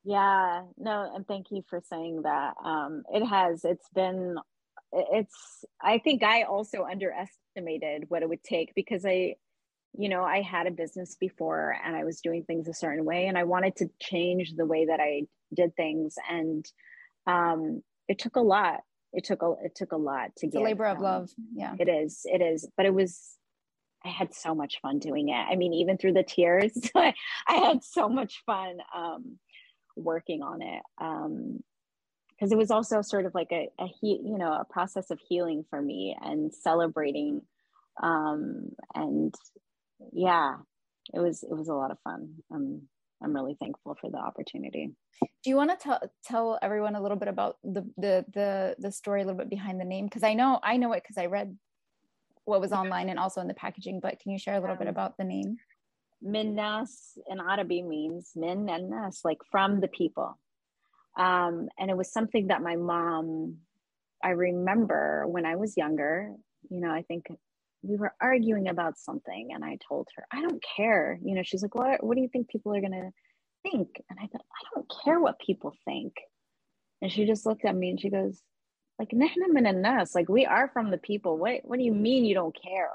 Yeah, no, and thank you for saying that. Um, it has. It's been. It's. I think I also underestimated what it would take because I, you know, I had a business before and I was doing things a certain way, and I wanted to change the way that I did things, and um, it took a lot. It took a it took a lot to it's get a labor of um, love. Yeah. It is. It is. But it was i had so much fun doing it. I mean even through the tears i had so much fun um working on it. Um because it was also sort of like a, a he, you know a process of healing for me and celebrating um and yeah it was it was a lot of fun um I'm really thankful for the opportunity. Do you want to tell tell everyone a little bit about the the the the story a little bit behind the name? Because I know I know it because I read what was online and also in the packaging. But can you share a little um, bit about the name? Mennas in Arabic means min and nas, like from the people. Um, and it was something that my mom, I remember when I was younger. You know, I think we were arguing about something and I told her, I don't care. You know, she's like, what, what do you think people are going to think? And I thought, I don't care what people think. And she just looked at me and she goes, like, nas, like we are from the people. What, what do you mean you don't care?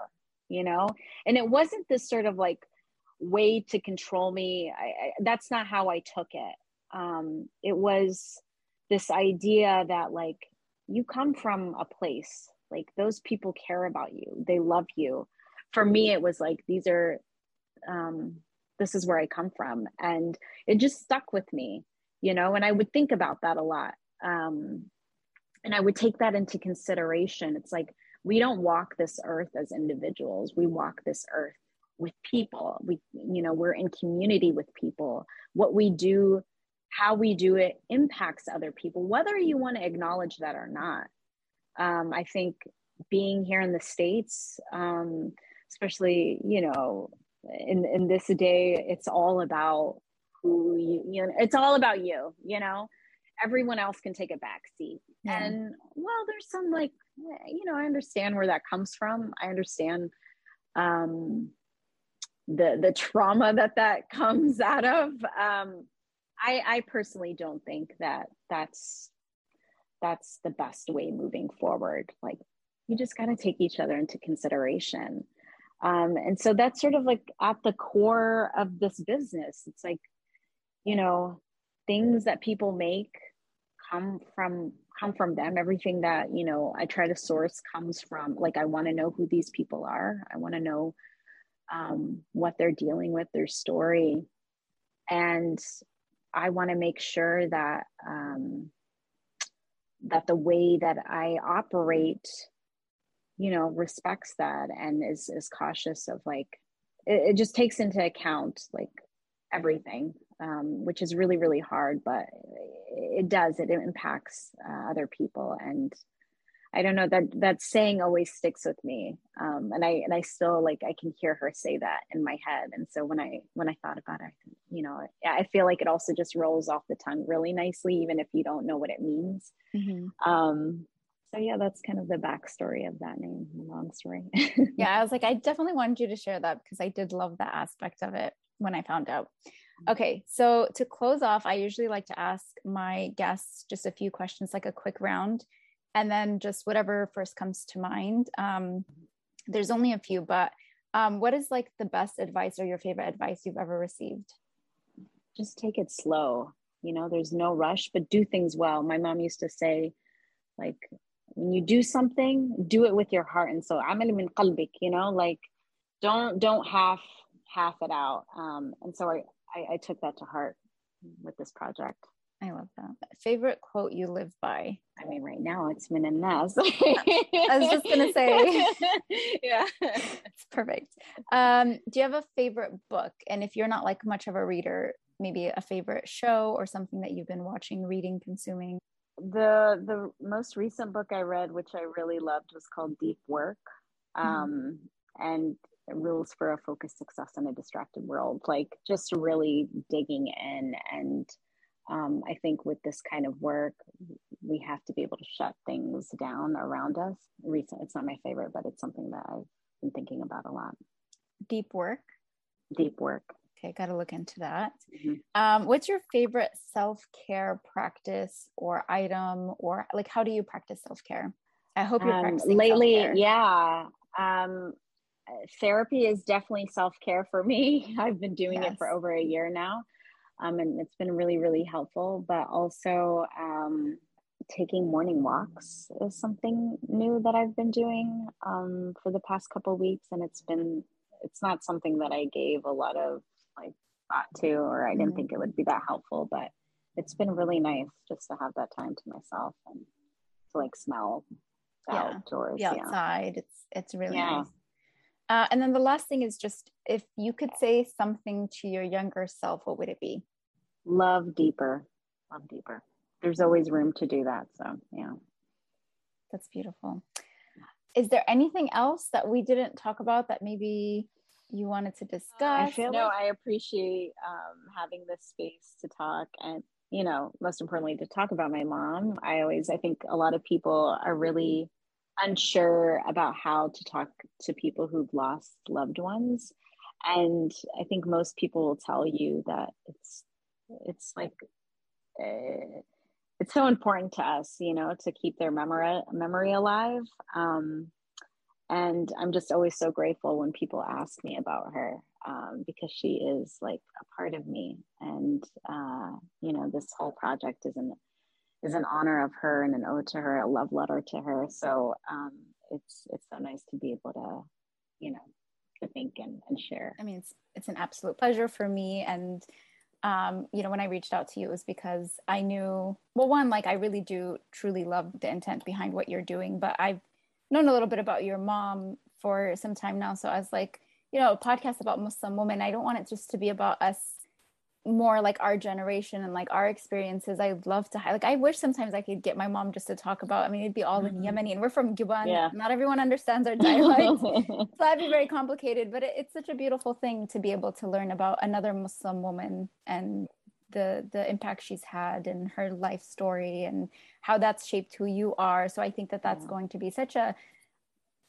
You know? And it wasn't this sort of like way to control me. I, I, that's not how I took it. Um, it was this idea that like you come from a place like those people care about you. They love you. For me it was like these are um this is where i come from. And it just stuck with me you know and i would think about that a lot. Um and i would take that into consideration. It's like we don't walk this earth as individuals. We walk this earth with people. We you know we're in community with people. What we do how we do it impacts other people whether you want to acknowledge that or not um, I think being here in the States, um, especially, you know, in, in this day, it's all about who you, you know, it's all about you, you know, everyone else can take a back seat. Yeah. And well, there's some like, you know, I understand where that comes from. I understand um, the, the trauma that that comes out of. Um, I, I personally don't think that that's that's the best way moving forward. Like you just got to take each other into consideration. Um, and so that's sort of like at the core of this business. It's like you know things that people make come from come from them. Everything that you know i try to source comes from like i want to know who these people are. I want to know um, what they're dealing with their story. And i want to make sure that um, that the way that I operate, you know, respects that and is is cautious of like it, it just takes into account like everything, um, which is really really hard, but it does it impacts uh, other people and I don't know that that saying always sticks with me, um, and I and I still like I can hear her say that in my head. And so when I when I thought about it, you know, I feel like it also just rolls off the tongue really nicely, even if you don't know what it means. Mm-hmm. Um, so yeah, that's kind of the backstory of that name. Long story. yeah, I was like, I definitely wanted you to share that because I did love that aspect of it when I found out. Mm-hmm. Okay, so to close off, I usually like to ask my guests just a few questions, like a quick round and then just whatever first comes to mind. Um, there's only a few, but um, what is like the best advice or your favorite advice you've ever received? Just take it slow. You know, there's no rush, but do things well. My mom used to say, like, when you do something, do it with your heart and soul. عمل من قلبك, you know, like don't don't half half it out. Um, and so I, I, I took that to heart with this project. I love that. Favorite quote you live by? I mean, right now it's Min and Nas. I was just gonna say, yeah, it's perfect. Um, do you have a favorite book? And if you're not like much of a reader, maybe a favorite show or something that you've been watching, reading, consuming. The the most recent book I read, which I really loved, was called Deep Work, mm-hmm. um, mm-hmm. and rules for a focused success in a distracted world. Like just really digging in and um, I think with this kind of work, we have to be able to shut things down around us. Recent, it's not my favorite, but it's something that I've been thinking about a lot. Deep work. Deep work. Okay, got to look into that. Mm-hmm. Um, what's your favorite self care practice or item, or like how do you practice self care? I hope you're um, practicing lately. Self-care. Yeah, um, therapy is definitely self care for me. I've been doing yes. it for over a year now um, and it's been really really helpful but also um, taking morning walks is something new that i've been doing um, for the past couple weeks and it's been it's not something that i gave a lot of like thought to or i didn't mm-hmm. think it would be that helpful but it's been really nice just to have that time to myself and to like smell yeah. outdoors the outside yeah. it's it's really yeah. nice uh, and then the last thing is just if you could say something to your younger self, what would it be? Love deeper. Love deeper. There's always room to do that. So, yeah. That's beautiful. Is there anything else that we didn't talk about that maybe you wanted to discuss? I feel no, like- I appreciate um, having this space to talk and, you know, most importantly, to talk about my mom. I always, I think a lot of people are really unsure about how to talk to people who've lost loved ones. And i think most people will tell you that it's it's like uh, it's so important to us you know to keep their memory memory alive. Um, and i'm just always so grateful when people ask me about her um, because she is like a part of me. And uh, you know this whole project is an is an honor of her and an ode to her, a love letter to her. So um, it's it's so nice to be able to, you know, to think and, and share. I mean, it's it's an absolute pleasure for me. And um, you know, when I reached out to you, it was because I knew well, one, like I really do truly love the intent behind what you're doing, but I've known a little bit about your mom for some time now. So I was like, you know, a podcast about Muslim women. I don't want it just to be about us more like our generation and like our experiences i'd love to like i wish sometimes i could get my mom just to talk about i mean it'd be all mm-hmm. in yemeni and we're from Guban. Yeah. not everyone understands our dialect so that'd be very complicated but it, it's such a beautiful thing to be able to learn about another muslim woman and the the impact she's had and her life story and how that's shaped who you are so i think that that's going to be such a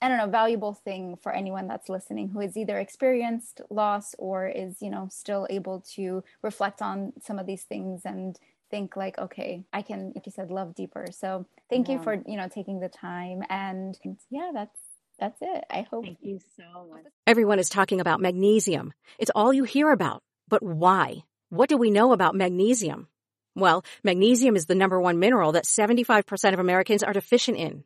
I don't know, valuable thing for anyone that's listening who has either experienced loss or is, you know, still able to reflect on some of these things and think like, okay, I can, like you said, love deeper. So thank yeah. you for, you know, taking the time. And yeah, that's that's it. I hope. Thank you so much. Everyone is talking about magnesium. It's all you hear about. But why? What do we know about magnesium? Well, magnesium is the number one mineral that 75% of Americans are deficient in.